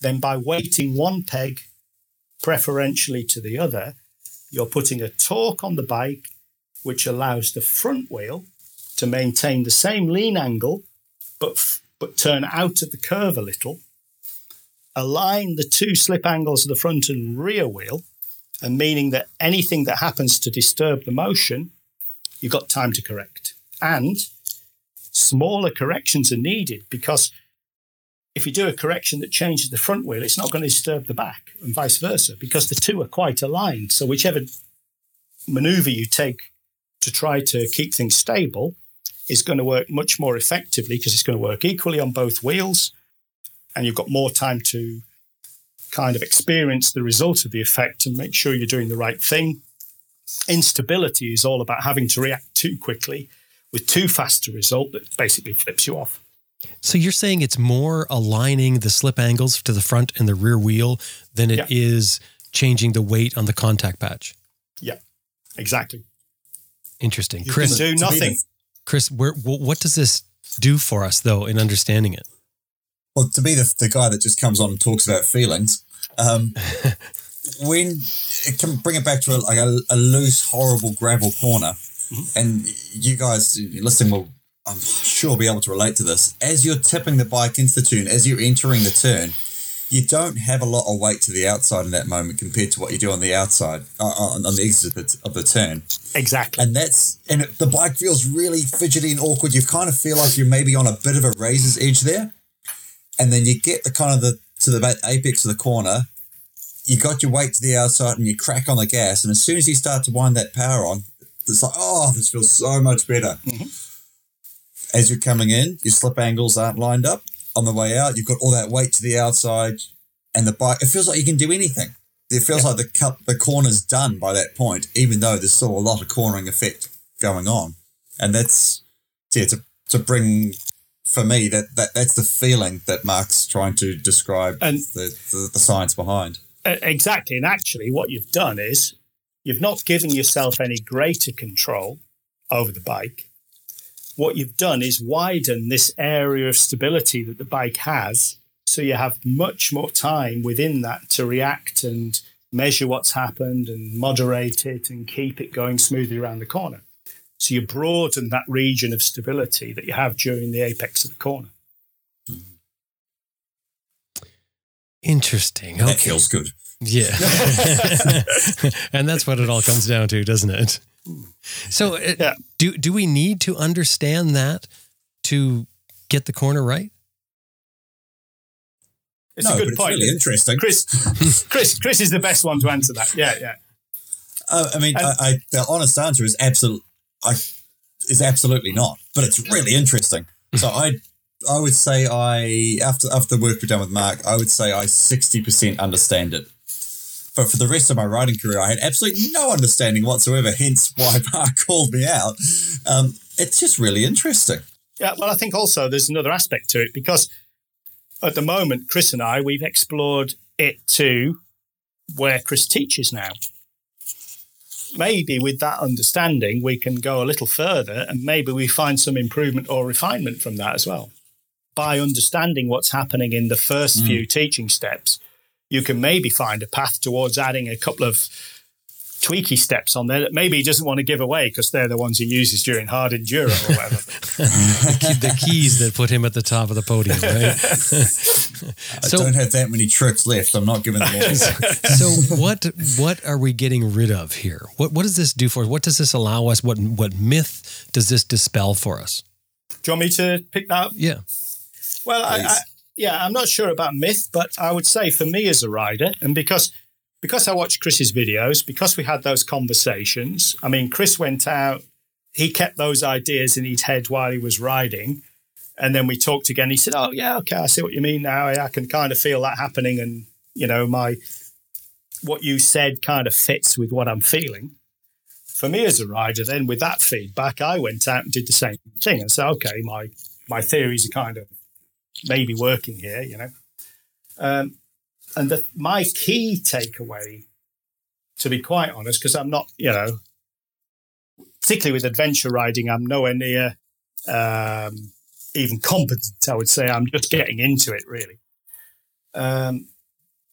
S3: then by weighting one peg preferentially to the other, you're putting a torque on the bike which allows the front wheel to maintain the same lean angle but but turn out of the curve a little align the two slip angles of the front and rear wheel and meaning that anything that happens to disturb the motion you've got time to correct. And smaller corrections are needed because if you do a correction that changes the front wheel, it's not going to disturb the back and vice versa because the two are quite aligned. So, whichever maneuver you take to try to keep things stable is going to work much more effectively because it's going to work equally on both wheels and you've got more time to kind of experience the result of the effect and make sure you're doing the right thing. Instability is all about having to react too quickly with too fast a result that basically flips you off.
S1: So you're saying it's more aligning the slip angles to the front and the rear wheel than it
S3: Yeah.
S1: is changing the weight on the contact patch.
S3: Yeah, exactly.
S1: Interesting.
S3: You
S1: Chris,
S3: can do nothing.
S1: Chris, where, what does this do for us though in understanding it?
S4: Well, to be the, the guy that just comes on and talks about feelings, um, when it can bring it back to a, like a, a loose, horrible gravel corner, and you guys listening will, I'm sure, be able to relate to this. As you're tipping the bike into the turn, as you're entering the turn, you don't have a lot of weight to the outside in that moment compared to what you do on the outside, uh, on, on the exit of the, of the turn
S3: Exactly.
S4: and that's and it, the bike feels really fidgety and awkward. You kind of feel like you're maybe on a bit of a razor's edge there, and then you get the kind of the to the apex of the corner. You got your weight to the outside, and you crack on the gas, and as soon as you start to wind that power on, it's like, oh, this feels so much better. Mm-hmm. As you're coming in, your slip angles aren't lined up. On the way out, you've got all that weight to the outside, and the bike. It feels like you can do anything. It feels like the cut, the corner's done by that point, even though there's still a lot of cornering effect going on, and that's yeah to to bring for me that, that that's the feeling that Mark's trying to describe
S3: And-
S4: the, the the science behind.
S3: Exactly. And actually, what you've done is you've not given yourself any greater control over the bike. What you've done is widen this area of stability that the bike has. So you have much more time within that to react and measure what's happened and moderate it and keep it going smoothly around the corner. So you broaden that region of stability that you have during the apex of the corner.
S1: Hmm.
S4: Interesting.
S1: Okay.
S4: That feels good.
S1: Yeah. and that's what it all comes down to, doesn't it? So, uh,
S3: Yeah.
S1: do do we need to understand that to get the corner right?
S3: It's
S4: no,
S3: a
S4: but
S3: good
S4: it's
S3: point.
S4: really interesting.
S3: Chris, Chris, Chris is the best one to answer that. Yeah, yeah.
S4: Uh, I mean,
S3: And-
S4: I, I, the honest answer is absolute. I is absolutely not, but it's really interesting. So I, I would say I after after the work we've done with Mark, I would say I sixty percent understand it. But for the rest of my writing career, I had absolutely no understanding whatsoever. Hence why Mark called me out. Um, it's just really interesting.
S3: Yeah, well, I think also there's another aspect to it because at the moment, Chris and I, we've explored it to where Chris teaches now. Maybe with that understanding, we can go a little further and maybe we find some improvement or refinement from that as well. By understanding what's happening in the first few teaching steps, you can maybe find a path towards adding a couple of tweaky steps on there that maybe he doesn't want to give away because they're the ones he uses during hard enduro or whatever.
S1: the keys that put him at the top of the podium, right?
S4: I
S1: So-
S4: don't have that many tricks left. I'm not giving them all. away.
S1: so what what are we getting rid of here? What what does this do for us? What does this allow us? What what myth does this dispel for us?
S3: Do you want me to pick that up?
S1: Yeah.
S3: Well, I, I,
S4: Please.
S3: Yeah, I'm not sure about myth, but I would say for me as a rider, and because because I watched Chris's videos, because we had those conversations. I mean, Chris went out, he kept those ideas in his head while he was riding, and then we talked again. He said, "Oh yeah, okay, I see what you mean now. I can kind of feel that happening, and you know, my what you said kind of fits with what I'm feeling." For me as a rider, then with that feedback, I went out and did the same thing. and said, "Okay, my my theories are kind of maybe working here, you know. Um, and the, my key takeaway, to be quite honest, because I'm not, you know, particularly with adventure riding, I'm nowhere near um, even competent. I would say I'm just getting into it really. Um,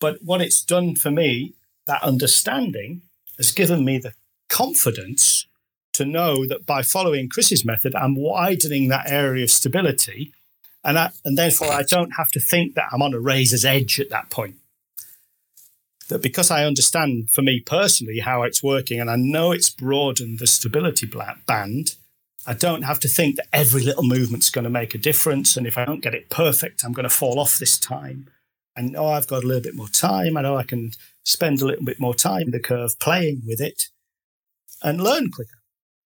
S3: but what it's done for me, that understanding, has given me the confidence to know that by following Chris's method, I'm widening that area of stability. And, I, and therefore, I don't have to think that I'm on a razor's edge at that point. That because I understand for me personally how it's working and I know it's broadened the stability band, I don't have to think that every little movement's going to make a difference. And if I don't get it perfect, I'm going to fall off this time. And know I've got a little bit more time. I know I can spend a little bit more time in the curve playing with it and learn quicker.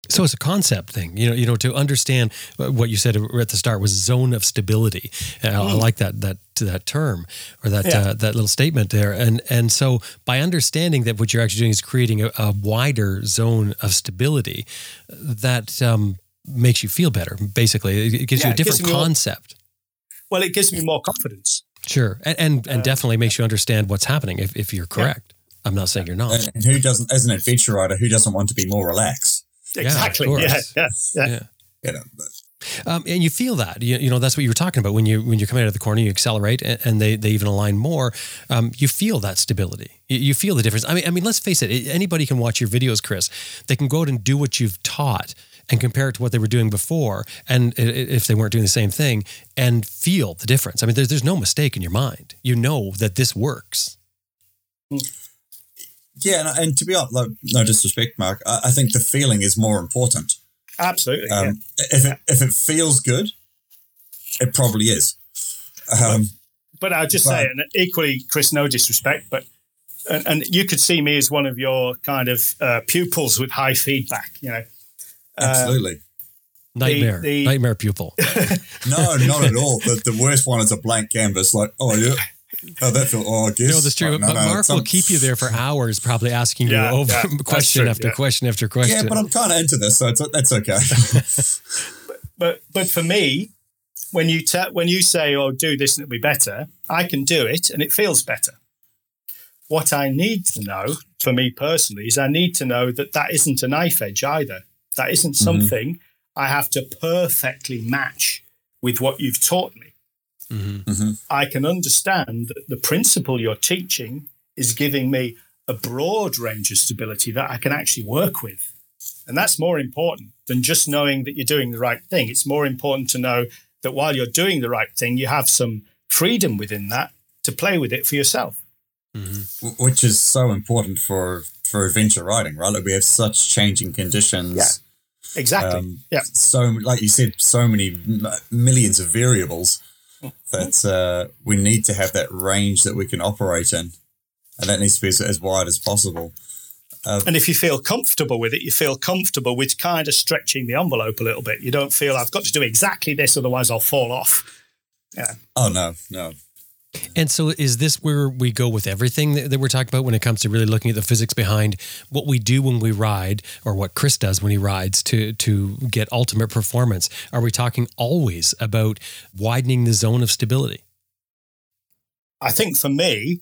S1: So it's a concept thing, you know. You know, to understand what you said at the start was zone of stability. Mm. I like that that that term or that yeah. uh, that little statement there. And and so by understanding that what you're actually doing is creating a, a wider zone of stability, that um, makes you feel better. Basically, it gives yeah, you a different concept.
S3: More, well, it gives me more confidence.
S1: Sure, and and, and uh, definitely makes you understand what's happening if, if you're correct. Yeah. I'm not saying you're not.
S4: And who doesn't, as an adventure rider, who doesn't want to be more relaxed?
S3: Exactly. Yeah. Yeah. Yeah. yeah.
S4: You know,
S1: um, and you feel that you, you know that's what you were talking about when you when you come out of the corner you accelerate and, and they they even align more um, you feel that stability you, you, feel the difference I mean I mean let's face it anybody can watch your videos Chris they can go out and do what you've taught and compare it to what they were doing before and if they weren't doing the same thing and feel the difference I mean there's there's no mistake in your mind you know that this works.
S4: Yeah, and, and to be honest, like, no disrespect, Mark, I, I, think the feeling is more important.
S3: Absolutely. Um,
S4: yeah. If it if it feels good, it probably is. Um,
S3: but, but I'll just but, say, and equally, Chris, no disrespect, but and, and, you could see me as one of your kind of uh, pupils with high feedback. You know,
S4: absolutely. Um,
S1: Nightmare, the, the, nightmare pupil.
S4: no, not at all. The, the worst one is a blank canvas. Like, oh yeah, Oh, that feels. Oh, I guess.
S1: No, that's true. no, but no, Mark will keep you there for hours, probably asking yeah, you over yeah, question true, after yeah. question after question.
S4: Yeah, but I'm kind of into this, so that's okay.
S3: but, but but for me, when you te- when you say, "Oh, do this and it'll be better," I can do it and it feels better. What I need to know, for me personally, is I need to know that that isn't a knife edge either. That isn't mm-hmm. something mm-hmm. I have to perfectly match with what you've taught me. Mm-hmm. Mm-hmm. I can understand that the principle you're teaching is giving me a broad range of stability that I can actually work with. And that's more important than just knowing that you're doing the right thing. It's more important to know that while you're doing the right thing, you have some freedom within that to play with it for yourself.
S4: Mm-hmm. Which is so important for for adventure riding, right? Like we have such changing conditions.
S3: Yeah, exactly. Um, yeah.
S4: So, like you said, so many millions of variables that uh, we need to have that range that we can operate in, and that needs to be as, as wide as possible.
S3: Uh, and if you feel comfortable with it, you feel comfortable with kind of stretching the envelope a little bit. You don't feel I've got to do exactly this, otherwise I'll fall off. Yeah.
S4: Oh no, no.
S1: And so, is this where we go with everything that, that, we're talking about when it comes to really looking at the physics behind what we do when we ride, or what Chris does when he rides to to get ultimate performance? Are we talking always about widening the zone of stability?
S3: I think for me,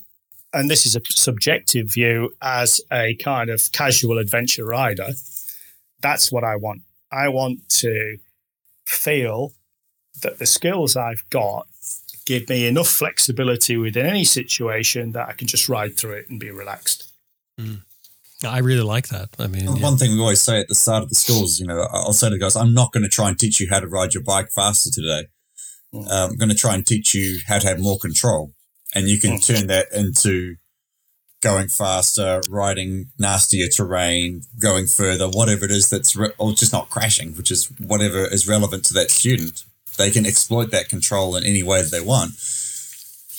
S3: and this is a subjective view as a kind of casual adventure rider, that's what I want. I want to feel that the skills I've got give me enough flexibility within any situation that I can just ride through it and be relaxed.
S1: Mm. I really like that. I mean,
S4: one yeah. thing we always say at the start of the schools, you know, I'll say to the guys, I'm not going to try and teach you how to ride your bike faster today. Mm. Um, I'm going to try and teach you how to have more control. And you can mm. turn that into going faster, riding nastier terrain, going further, whatever it is that's, re- or just not crashing, which is whatever is relevant to that student they can exploit that control in any way that they want.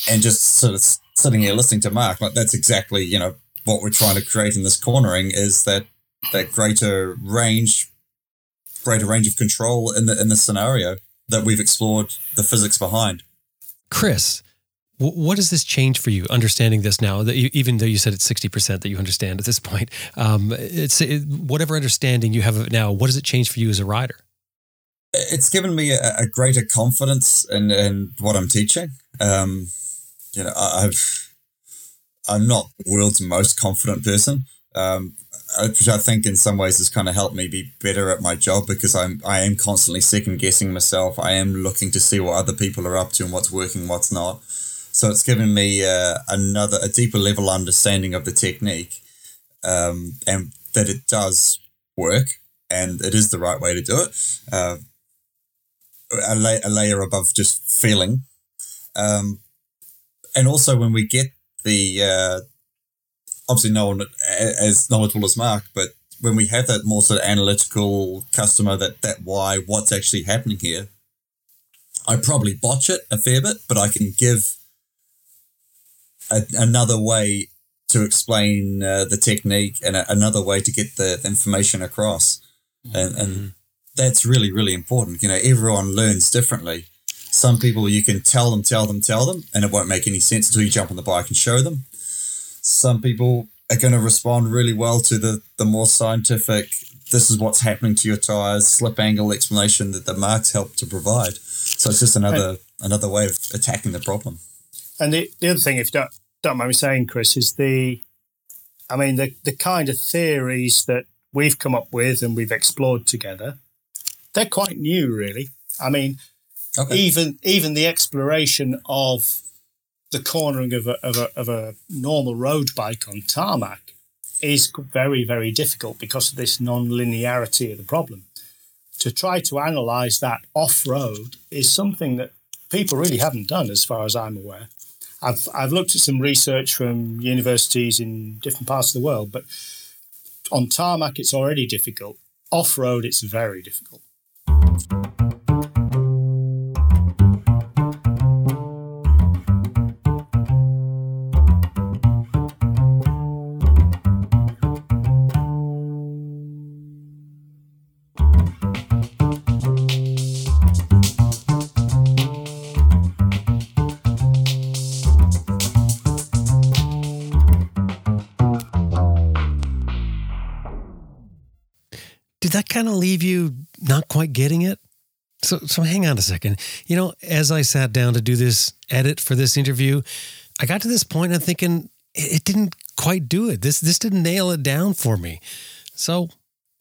S4: And just sort of sitting here listening to Mark, like that's exactly, you know, what we're trying to create in this cornering is that that greater range, greater range of control in the in the scenario that we've explored the physics behind.
S1: Chris, what does this change for you understanding this now that you, even though you said it's 60% that you understand at this point um, it's it, whatever understanding you have of it now what does it change for you as a rider
S4: it's given me a, a greater confidence in, in what I'm teaching. Um, you know, I've I'm not the world's most confident person. Um, which I think in some ways has kind of helped me be better at my job because I'm I am constantly second guessing myself. I am looking to see what other people are up to and what's working, what's not. So it's given me uh, another a deeper level understanding of the technique, um, and that it does work and it is the right way to do it. Uh, a, la- a layer above just feeling, um, and also when we get the uh, obviously no one as knowledgeable as Mark, but when we have that more sort of analytical customer, that that why, what's actually happening here, I probably botch it a fair bit, but I can give a, another way to explain uh, the technique and a, another way to get the, information across, and, and mm-hmm. That's really really important. You know, everyone learns differently. Some people you can tell them, tell them, tell them, and it won't make any sense until you jump on the bike and show them some people are going to respond really well to the, the more scientific, this is what's happening to your tires, slip angle explanation that the marks help to provide. So it's just another and, another way of attacking the problem.
S3: And the, the other thing, if you don't, don't mind me saying, Chris, is the, I mean, the, the kind of theories that we've come up with and we've explored together, they're quite new, really. I mean, okay. even even the exploration of the cornering of a, of a, of a normal road bike on tarmac is very, very difficult because of this non-linearity of the problem. To try to analyze that off road is something that people really haven't done, as far as I'm aware. I've, I've looked at some research from universities in different parts of the world, but on tarmac, it's already difficult. Off road, it's very difficult.
S1: Thank you. So, so hang on a second. You know, as I sat down to do this edit for this interview, I got to this point and thinking it didn't quite do it. This this didn't nail it down for me. So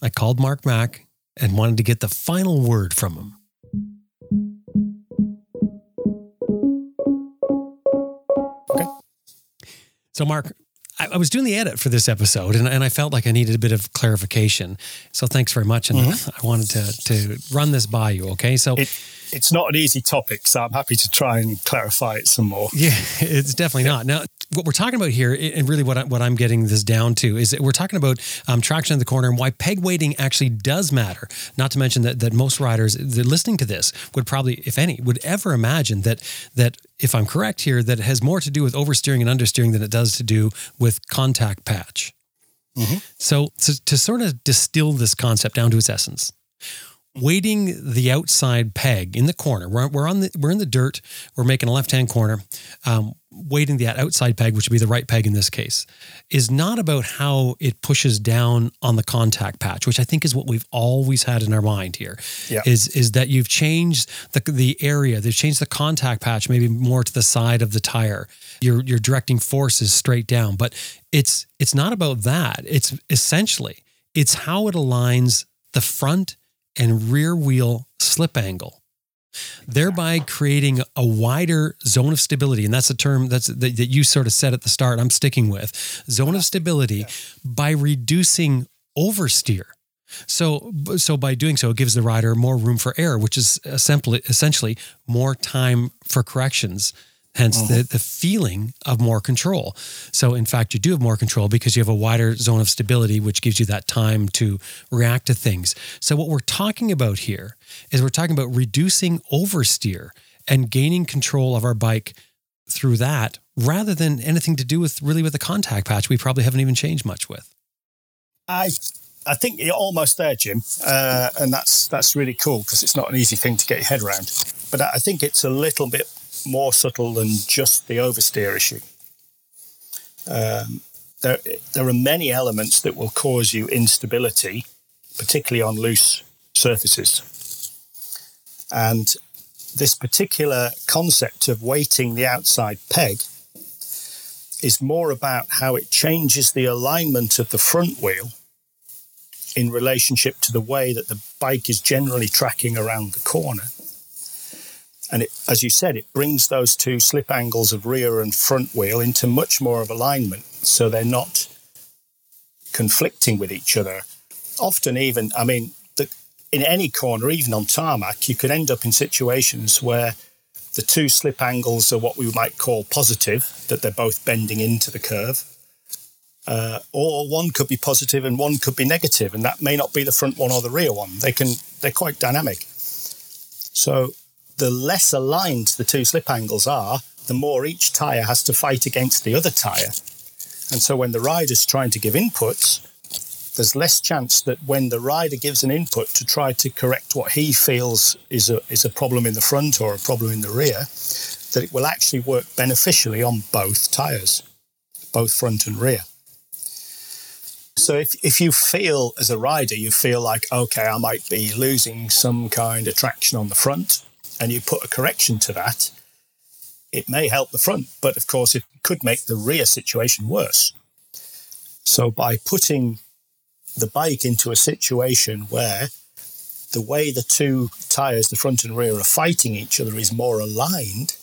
S1: I called Mark Mack and wanted to get the final word from him. Okay. So, Mark, I, I, was doing the edit for this episode and, and I felt like I needed a bit of clarification. So thanks very much. And mm-hmm. I wanted to, to run this by you. Okay. So
S3: it, it's not an easy topic, so I'm happy to try and clarify it some more.
S1: Yeah, it's definitely not. Now, what we're talking about here, and really what, I, what I'm getting this down to, is that we're talking about um, traction in the corner and why peg weighting actually does matter. Not to mention that, that most riders that listening to this would probably, if any, would ever imagine that that if I'm correct here, that it has more to do with oversteering and understeering than it does to do with contact patch. Mm-hmm. So, so to sort of distill this concept down to its essence, weighting the outside peg in the corner. We're, we're on the we're in the dirt. We're making a left hand corner. Um, weighting the outside peg, which would be the right peg in this case, is not about how it pushes down on the contact patch, which I think is what we've always had in our mind here. Yeah. Is is that you've changed the the area, they've changed the contact patch maybe more to the side of the tire. You're you're directing forces straight down, but it's it's not about that. It's essentially it's how it aligns the front and rear wheel slip angle, thereby creating a wider zone of stability. And that's a term that's that, that you sort of said at the start. I'm sticking with zone of stability by reducing oversteer. So, so by doing so, it gives the rider more room for error, which is essentially, essentially more time for corrections hence the, uh-huh. the feeling of more control. So, in fact, you do have more control because you have a wider zone of stability, which gives you that time to react to things. So, what we're talking about here is we're talking about reducing oversteer and gaining control of our bike through that rather than anything to do with really with the contact patch we probably haven't even changed much with.
S3: I I think you're almost there, Jim, uh, and that's that's really cool because it's not an easy thing to get your head around. But I think it's a little bit more subtle than just the oversteer issue. Um, there, there are many elements that will cause you instability, particularly on loose surfaces. And this particular concept of weighting the outside peg is more about how it changes the alignment of the front wheel in relationship to the way that the bike is generally tracking around the corner. And it, as you said, it brings those two slip angles of rear and front wheel into much more of alignment so they're not conflicting with each other. Often, even, I mean, the, in any corner, even on tarmac, you could end up in situations where the two slip angles are what we might call positive, that they're both bending into the curve. Uh, or one could be positive and one could be negative, and that may not be the front one or the rear one. They can they're quite dynamic. So the less aligned the two slip angles are, the more each tyre has to fight against the other tyre. And so when the rider's trying to give inputs, there's less chance that when the rider gives an input to try to correct what he feels is a, is a problem in the front or a problem in the rear, that it will actually work beneficially on both tyres, both front and rear. So if, if you feel as a rider, you feel like, okay, I might be losing some kind of traction on the front, and you put a correction to that, it may help the front, but of course, it could make the rear situation worse. So by putting the bike into a situation where the way the two tyres, the front and rear, are fighting each other is more aligned,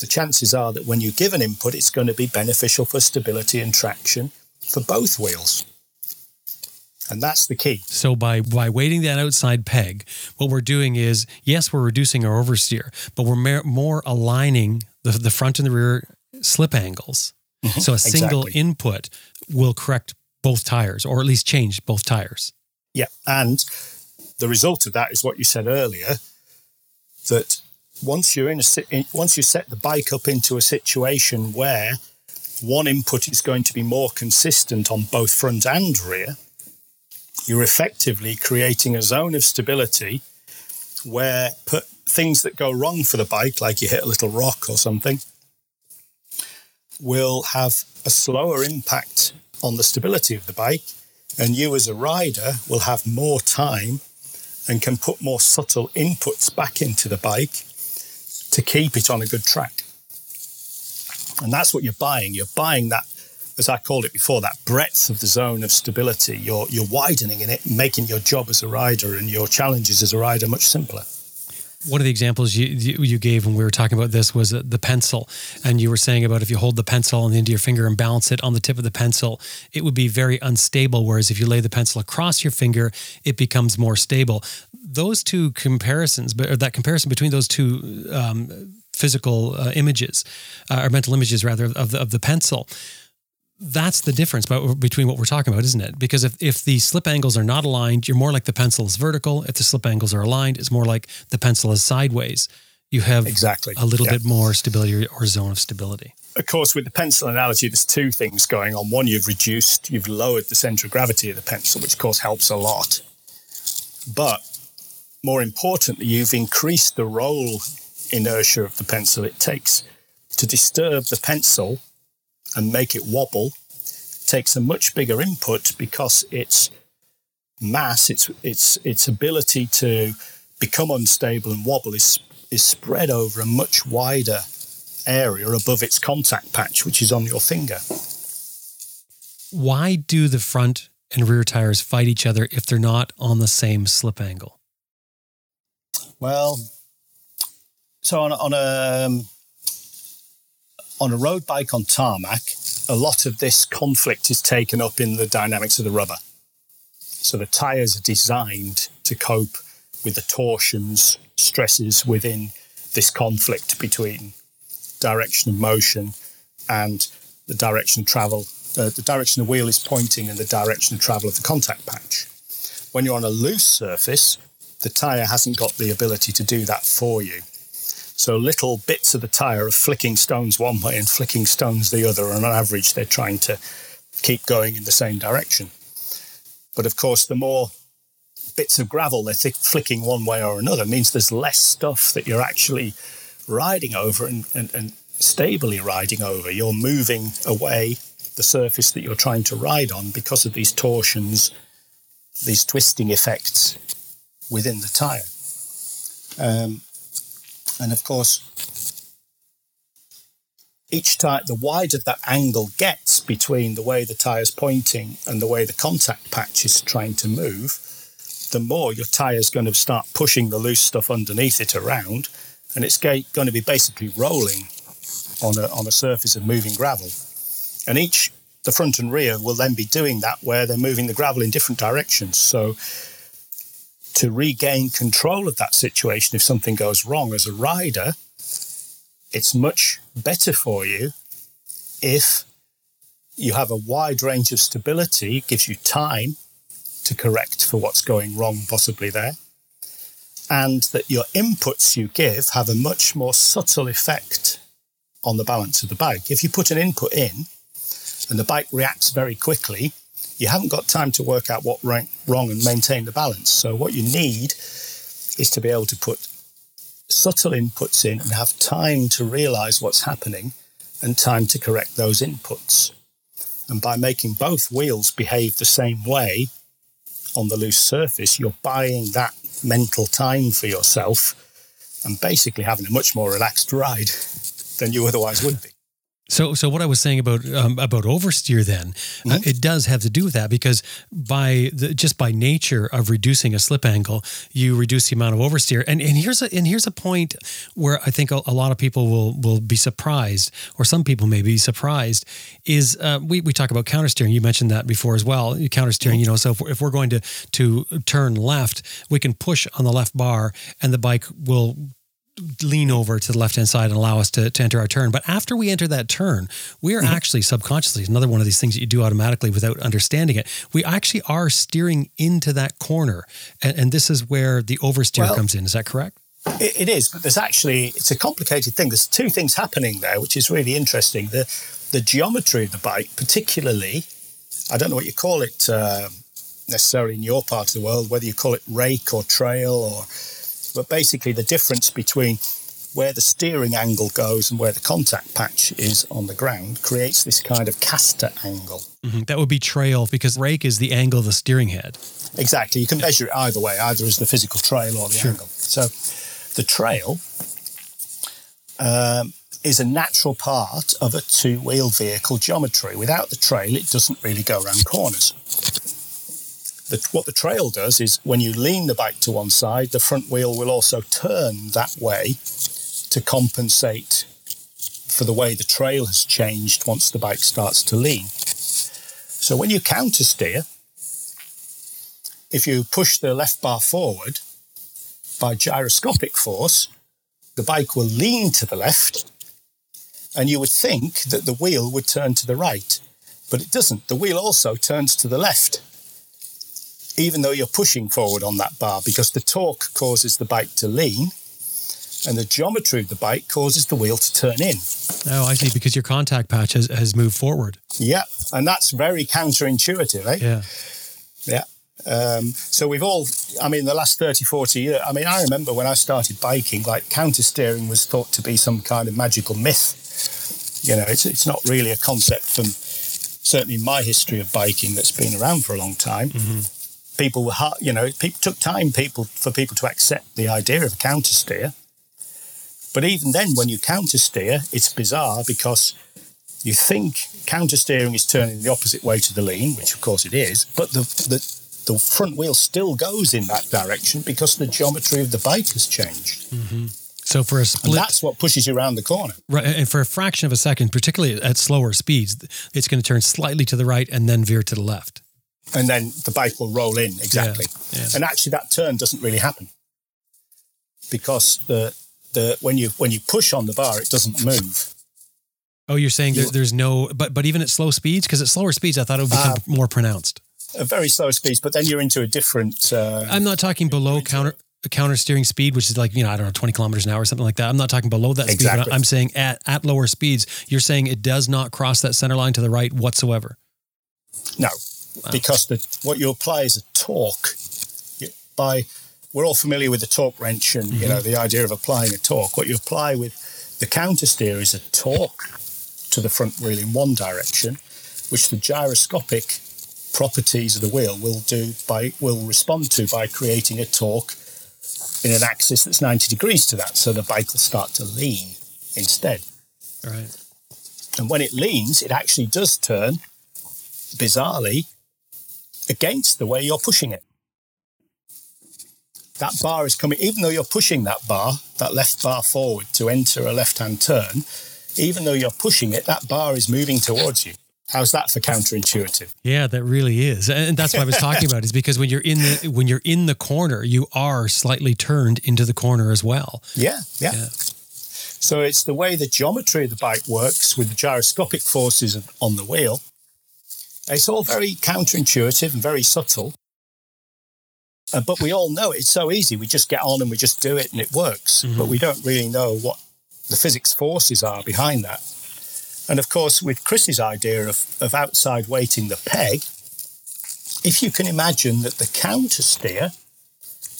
S3: the chances are that when you give an input, it's going to be beneficial for stability and traction for both wheels. And that's the key.
S1: So by by weighting that outside peg, what we're doing is yes, we're reducing our oversteer, but we're more aligning the, the front and the rear slip angles. Mm-hmm. So a single exactly. input will correct both tires, or at least change both tires.
S3: Yeah, and the result of that is what you said earlier that once you're in a once you set the bike up into a situation where one input is going to be more consistent on both front and rear, you're effectively creating a zone of stability where put things that go wrong for the bike, like you hit a little rock or something, will have a slower impact on the stability of the bike. And you, as a rider, will have more time and can put more subtle inputs back into the bike to keep it on a good track. And that's what you're buying. You're buying that, as I called it before, that breadth of the zone of stability. You're, you're widening in it, making your job as a rider and your challenges as a rider much simpler
S1: one of the examples you you gave when we were talking about this was uh, the pencil, and you were saying about if you hold the pencil on the end of your finger and balance it on the tip of the pencil, it would be very unstable. Whereas if you lay the pencil across your finger, it becomes more stable. Those two comparisons, or that comparison between those two um, physical uh, images, uh, or mental images rather, of the, of the pencil that's the difference between what we're talking about, isn't it? Because if, if the slip angles are not aligned, you're more like the pencil is vertical. If the slip angles are aligned, it's more like the pencil is sideways. You have
S3: exactly
S1: a little yeah. bit more stability or zone of stability.
S3: Of course, with the pencil analogy, there's two things going on. One, you've reduced, you've lowered the center of gravity of the pencil, which of course helps a lot. But more importantly, you've increased the roll inertia of the pencil it takes to disturb the pencil and make it wobble takes a much bigger input because its mass, its its its ability to become unstable and wobble is is spread over a much wider area above its contact patch, which is on your finger.
S1: Why do the front and rear tires fight each other if they're not on the same slip angle?
S3: Well, so on, on a um, on a road bike on tarmac, a lot of this conflict is taken up in the dynamics of the rubber. So the tyres are designed to cope with the torsions, stresses within this conflict between direction of motion and the direction of travel. Uh, the direction the wheel is pointing and the direction of travel of the contact patch. When you're on a loose surface, the tyre hasn't got the ability to do that for you. So little bits of the tyre are flicking stones one way and flicking stones the other. And on average, they're trying to keep going in the same direction. But of course, the more bits of gravel they're th- flicking one way or another means there's less stuff that you're actually riding over and, and, and stably riding over. You're moving away the surface that you're trying to ride on because of these torsions, these twisting effects within the tyre. Um, and of course, each time, the wider that angle gets between the way the tyre's pointing and the way the contact patch is trying to move, the more your tire's going to start pushing the loose stuff underneath it around, and it's going to be basically rolling on a, on a surface of moving gravel. And each, the front and rear, will then be doing that where they're moving the gravel in different directions. So to regain control of that situation, if something goes wrong as a rider, it's much better for you if you have a wide range of stability, it gives you time to correct for what's going wrong, possibly there, and that your inputs you give have a much more subtle effect on the balance of the bike. If you put an input in and the bike reacts very quickly, you haven't got time to work out what went wrong and maintain the balance. So, what you need is to be able to put subtle inputs in and have time to realize what's happening and time to correct those inputs. And by making both wheels behave the same way on the loose surface, you're buying that mental time for yourself and basically having a much more relaxed ride than you otherwise would be.
S1: So, so what I was saying about um, about oversteer, then uh, mm-hmm. uh, it does have to do with that because by the, just by nature of reducing a slip angle, you reduce the amount of oversteer. And and here's a and here's a point where I think a, a lot of people will will be surprised, or some people may be surprised. Is uh, we we talk about countersteering? You mentioned that before as well. Countersteering, mm-hmm. you know. So if we're, if we're going to to turn left, we can push on the left bar, and the bike will lean over to the left hand side and allow us to, to enter our turn. But after we enter that turn, we are mm-hmm. actually subconsciously, another one of these things that you do automatically without understanding it, we actually are steering into that corner. And, and this is where the oversteer well, comes in. Is that correct?
S3: It, it is, but there's actually, it's a complicated thing. There's two things happening there, which is really interesting. The, the geometry of the bike, particularly, I don't know what you call it uh, necessarily in your part of the world, whether you call it rake or trail or but basically the difference between where the steering angle goes and where the contact patch is on the ground creates this kind of caster angle.
S1: Mm-hmm. That would be trail because rake is the angle of the steering head.
S3: Exactly. You can measure it either way, either as the physical trail or the sure. angle. So the trail um, is a natural part of a two wheel vehicle geometry. Without the trail, it doesn't really go around corners the, what the trail does is when you lean the bike to one side, the front wheel will also turn that way to compensate for the way the trail has changed once the bike starts to lean. So when you counter steer, if you push the left bar forward by gyroscopic force, the bike will lean to the left, and you would think that the wheel would turn to the right, but it doesn't. The wheel also turns to the left even though you're pushing forward on that bar, because the torque causes the bike to lean and the geometry of the bike causes the wheel to turn in.
S1: Oh, I see, because your contact patch has, has moved forward.
S3: Yeah, and that's very counterintuitive, eh?
S1: Yeah.
S3: Yeah. Um, so we've all, I mean, the last 30, 40 years, I mean, I remember when I started biking, like counter steering was thought to be some kind of magical myth. You know, it's, it's not really a concept from certainly my history of biking that's been around for a long time. Mm-hmm people were, you know, people took time people for people to accept the idea of a counter steer. But even then, when you counter steer, it's bizarre because you think counter steering is turning the opposite way to the lean, which of course it is, but the, the, the front wheel still goes in that direction because the geometry of the bike has changed.
S1: Mm-hmm. So for a split,
S3: and that's what pushes you around the corner.
S1: Right, and for a fraction of a second, particularly at slower speeds, it's going to turn slightly to the right and then veer to the left
S3: and then the bike will roll in exactly. Yeah, yeah. And actually, that turn doesn't really happen because the the when you when you push on the bar, it doesn't move.
S1: Oh, you're saying there, there's no, but but even at slow speeds, because at slower speeds, I thought it would become uh, more pronounced.
S3: At very slow speeds, but then you're into a different. Uh,
S1: I'm not talking below counter counter steering speed, which is like you know I don't know 20 kilometers an hour or something like that. I'm not talking below that exactly. speed. I'm saying at at lower speeds, you're saying it does not cross that center line to the right whatsoever.
S3: No, wow. because the, what you apply is a torque. By we're all familiar with the torque wrench and mm-hmm. you know the idea of applying a torque. What you apply with the counter steer is a torque to the front wheel in one direction, which the gyroscopic properties of the wheel will do by will respond to by creating a torque in an axis that's 90 degrees to that so the bike will start to lean instead
S1: right
S3: And when it leans, it actually does turn, bizarrely, against the way you're pushing it. That bar is coming, even though you're pushing that bar, that left bar forward to enter a left hand turn, even though you're pushing it, that bar is moving towards you. How's that for counterintuitive?
S1: Yeah, that really is, and that's what I was talking about. Is because when you're in the when you're in the corner, you are slightly turned into the corner as well.
S3: Yeah, yeah.
S1: Yeah.
S3: So it's the way the geometry of the bike works with the gyroscopic forces on the wheel. It's all very counterintuitive and very subtle. Uh, but we all know it. it's so easy. We just get on and we just do it and it works. But we don't really know what the physics forces are behind that. And of course, with Chris's idea of, of outside weighting the peg, if you can imagine that the counter steer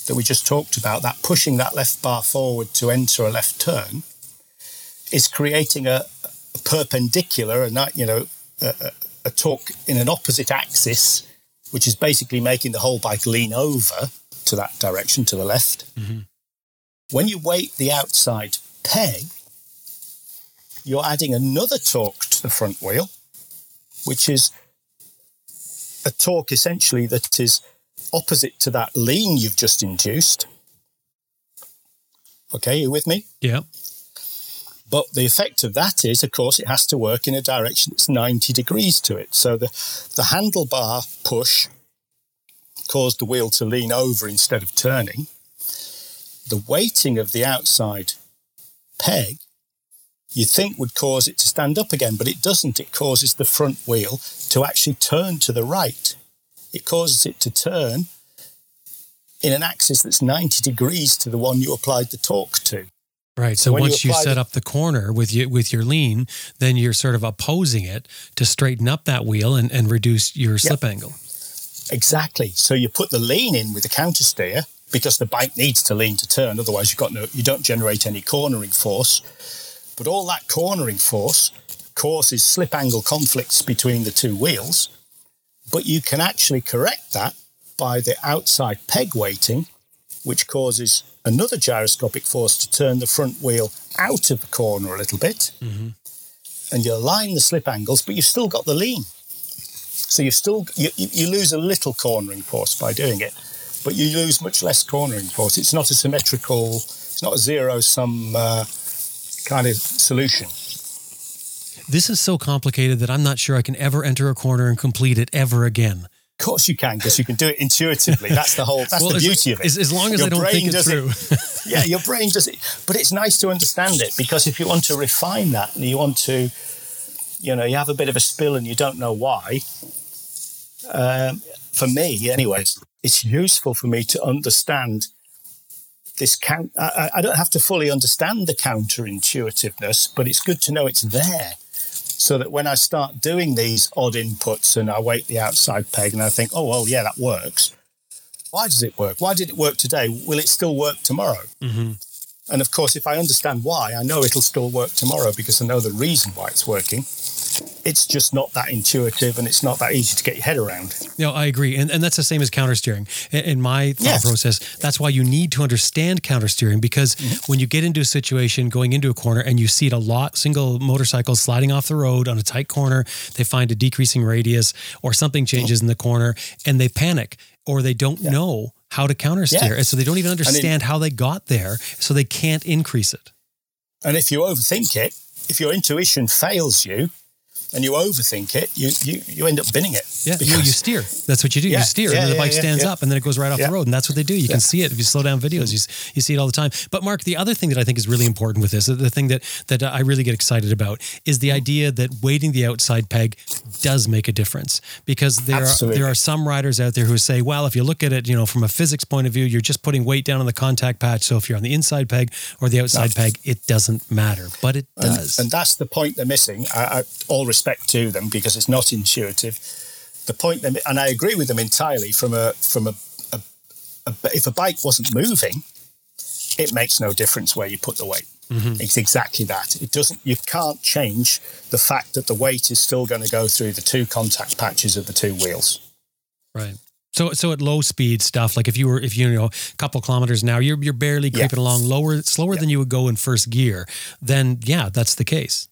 S3: that we just talked about, that pushing that left bar forward to enter a left turn, is creating a, a perpendicular, a not- you know, a, a, torque in an opposite axis, which is basically making the whole bike lean over to that direction, to the left. Mm-hmm. When you weight the outside peg, you're adding another torque to the front wheel, which is a torque essentially that is opposite to that lean you've just induced. Okay, you with me?
S1: Yeah.
S3: But the effect of that is, of course, it has to work in a direction that's 90 degrees to it. So the, the handlebar push caused the wheel to lean over instead of turning. The weighting of the outside peg, you think would cause it to stand up again, but it doesn't. It causes the front wheel to actually turn to the right. It causes it to turn in an axis that's 90 degrees to the one you applied the torque to.
S1: Right. So
S3: When
S1: once you,
S3: apply
S1: set
S3: the-
S1: up the corner with you with your lean, then you're sort of opposing it to straighten up that wheel and, and reduce your slip angle.
S3: Exactly. So you put the lean in with the counter steer because the bike needs to lean to turn. Otherwise, you've got no, you don't generate any cornering force. But all that cornering force causes slip angle conflicts between the two wheels. But you can actually correct that by the outside peg weighting, which causes another gyroscopic force to turn the front wheel out of the corner a little bit. And you align the slip angles, but you've still got the lean. So you still you, you you lose a little cornering force by doing it, but you lose much less cornering force. It's not a symmetrical. It's not a zero sum uh, kind of solution.
S1: This is so complicated that I'm not sure I can ever enter a corner and complete it ever again.
S3: Of course you can, because you can do it intuitively. That's the whole. That's the beauty of it.
S1: As, as long as
S3: Your
S1: I don't
S3: brain
S1: think it through.
S3: yeah, your brain does it. But it's nice to understand it because if you want to refine that and you want to, you know, you have a bit of a spill and you don't know why. Um, for me, anyways, it's useful for me to understand this count. I I don't have to fully understand the counterintuitiveness, but it's good to know it's there. So that when I start doing these odd inputs and I weight the outside peg and I think, oh, well, yeah, that works. Why does it work? Why did it work today? Will it still work tomorrow? Mm-hmm. And of course, if I understand why, I know it'll still work tomorrow because I know the reason why it's working. It's just not that intuitive and it's not that easy to get your head around.
S1: No, I agree. And, and that's the same as countersteering. In, in my thought
S3: Yes.
S1: process, that's why you need to understand countersteering because
S3: Mm-hmm.
S1: when you get into a situation going into a corner and you see it a lot, single motorcycles sliding off the road on a tight corner, they find a decreasing radius or something changes in the corner and they panic or they don't know how to countersteer.
S3: Yeah.
S1: And so they don't even understand how they got there. So they can't increase it.
S3: And if you overthink it, if your intuition fails you and you overthink it, you you, you end up binning it.
S1: Yeah, you,
S3: Because-
S1: you steer. That's what you do.
S3: Yeah,
S1: you steer,
S3: yeah,
S1: and then the bike stands up, and then it goes right off the road. And that's what they do. You can see it if you slow down videos. You, you see it all the time. But Mark, the other thing that I think is really important with this, the thing that that I really get excited about, is the mm. idea that weighting the outside peg does make a difference. Because there
S3: Absolutely.
S1: are there are some riders out there who say, well, if you look at it, you know, from a physics point of view, you're just putting weight down on the contact patch. So if you're on the inside peg or the outside peg, it doesn't matter. But it
S3: And,
S1: does.
S3: and that's the point they're missing. I, I, all respect to them because it's not intuitive. The point, they, and I agree with them entirely. From a from a, a, a if a bike wasn't moving, it makes no difference where you put the weight. Mm-hmm. It's exactly that. It doesn't. You can't change the fact that the weight is still going to go through the two contact patches of the two wheels.
S1: Right. So so at low speed stuff, like if you were if you, you know a couple kilometers now, you're you're barely
S3: Yeah.
S1: creeping along lower slower than you would go in first gear, then yeah, that's the case.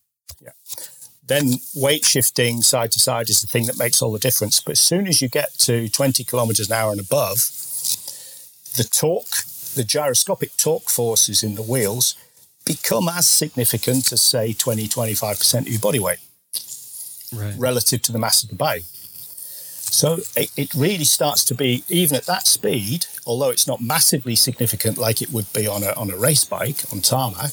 S3: Then weight shifting side to side is the thing that makes all the difference. But as soon as you get to 20 kilometers an hour and above, the torque, the gyroscopic torque forces in the wheels become as significant as, say, 20, 25% of your body weight
S1: Right.
S3: relative to the mass of the bike. So it, it really starts to be, even at that speed, although it's not massively significant like it would be on a, on a race bike on tarmac,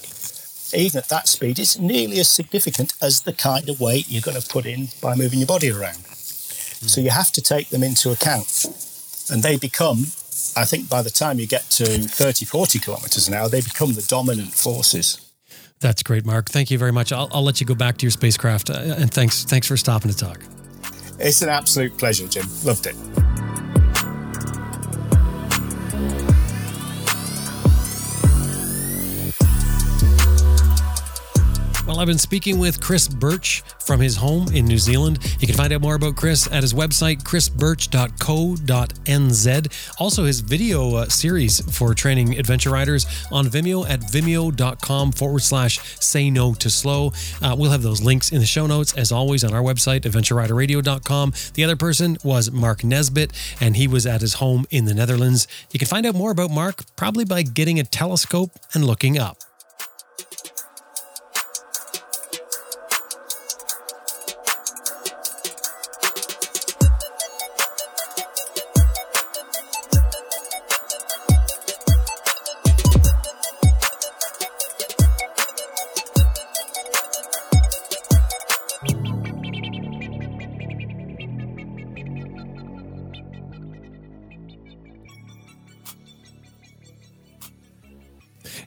S3: even at that speed, it's nearly as significant as the kind of weight you're going to put in by moving your body around. So you have to take them into account. And they become, I think by the time you get to 30, 40 kilometers an hour, they become the dominant forces.
S1: That's great, Mark. Thank you very much. I'll, I'll let you go back to your spacecraft. Uh, and thanks, thanks for stopping to talk.
S3: It's an absolute pleasure, Jim. Loved it.
S1: Well, I've been speaking with Chris Birch from his home in New Zealand. You can find out more about Chris at his website, chrisbirch.co.nz. Also, his video uh, series for training adventure riders on Vimeo at vimeo.com forward slash say no to slow. Uh, we'll have those links in the show notes, as always, on our website, adventureriderradio.com. The other person was Mark Nesbit, and he was at his home in the Netherlands. You can find out more about Mark probably by getting a telescope and looking up.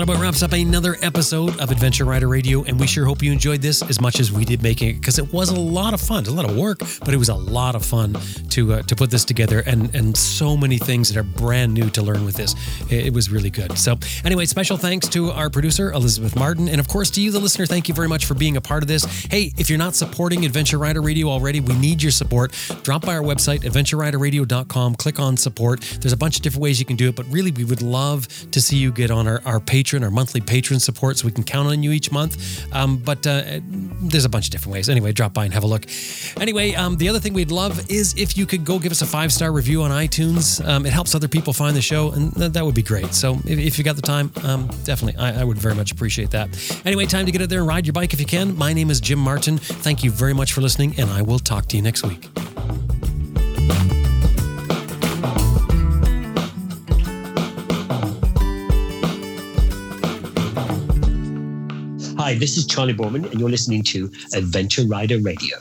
S1: That about wraps up another episode of Adventure Rider Radio, and we sure hope you enjoyed this as much as we did making it because it was a lot of fun. A lot of work, but it was a lot of fun to uh, to put this together, and and so many things that are brand new to learn with this. It, was really good. So, anyway, special thanks to our producer Elizabeth Martin, and of course to you, the listener. Thank you very much for being a part of this. Hey, if you're not supporting Adventure Rider Radio already, we need your support. Drop by our website, adventureriderradio.com, click on support. There's a bunch of different ways you can do it, but really, we would love to see you get on our, our patron, our monthly patron support, so we can count on you each month. Um, but uh, there's a bunch of different ways. Anyway, drop by and have a look. Anyway, um, the other thing we'd love is if you could go give us a five star review on iTunes. Um, it helps other people find the show, and th- that would be great. So if, if you got the time, um, definitely, I, I would very much appreciate that. Anyway, time to get out there and ride your bike if you can. My name is Jim Martin. Thank you very much for listening, and I will talk to you next week.
S5: Hi, this is Charlie Boorman, and you're listening to Adventure Rider Radio.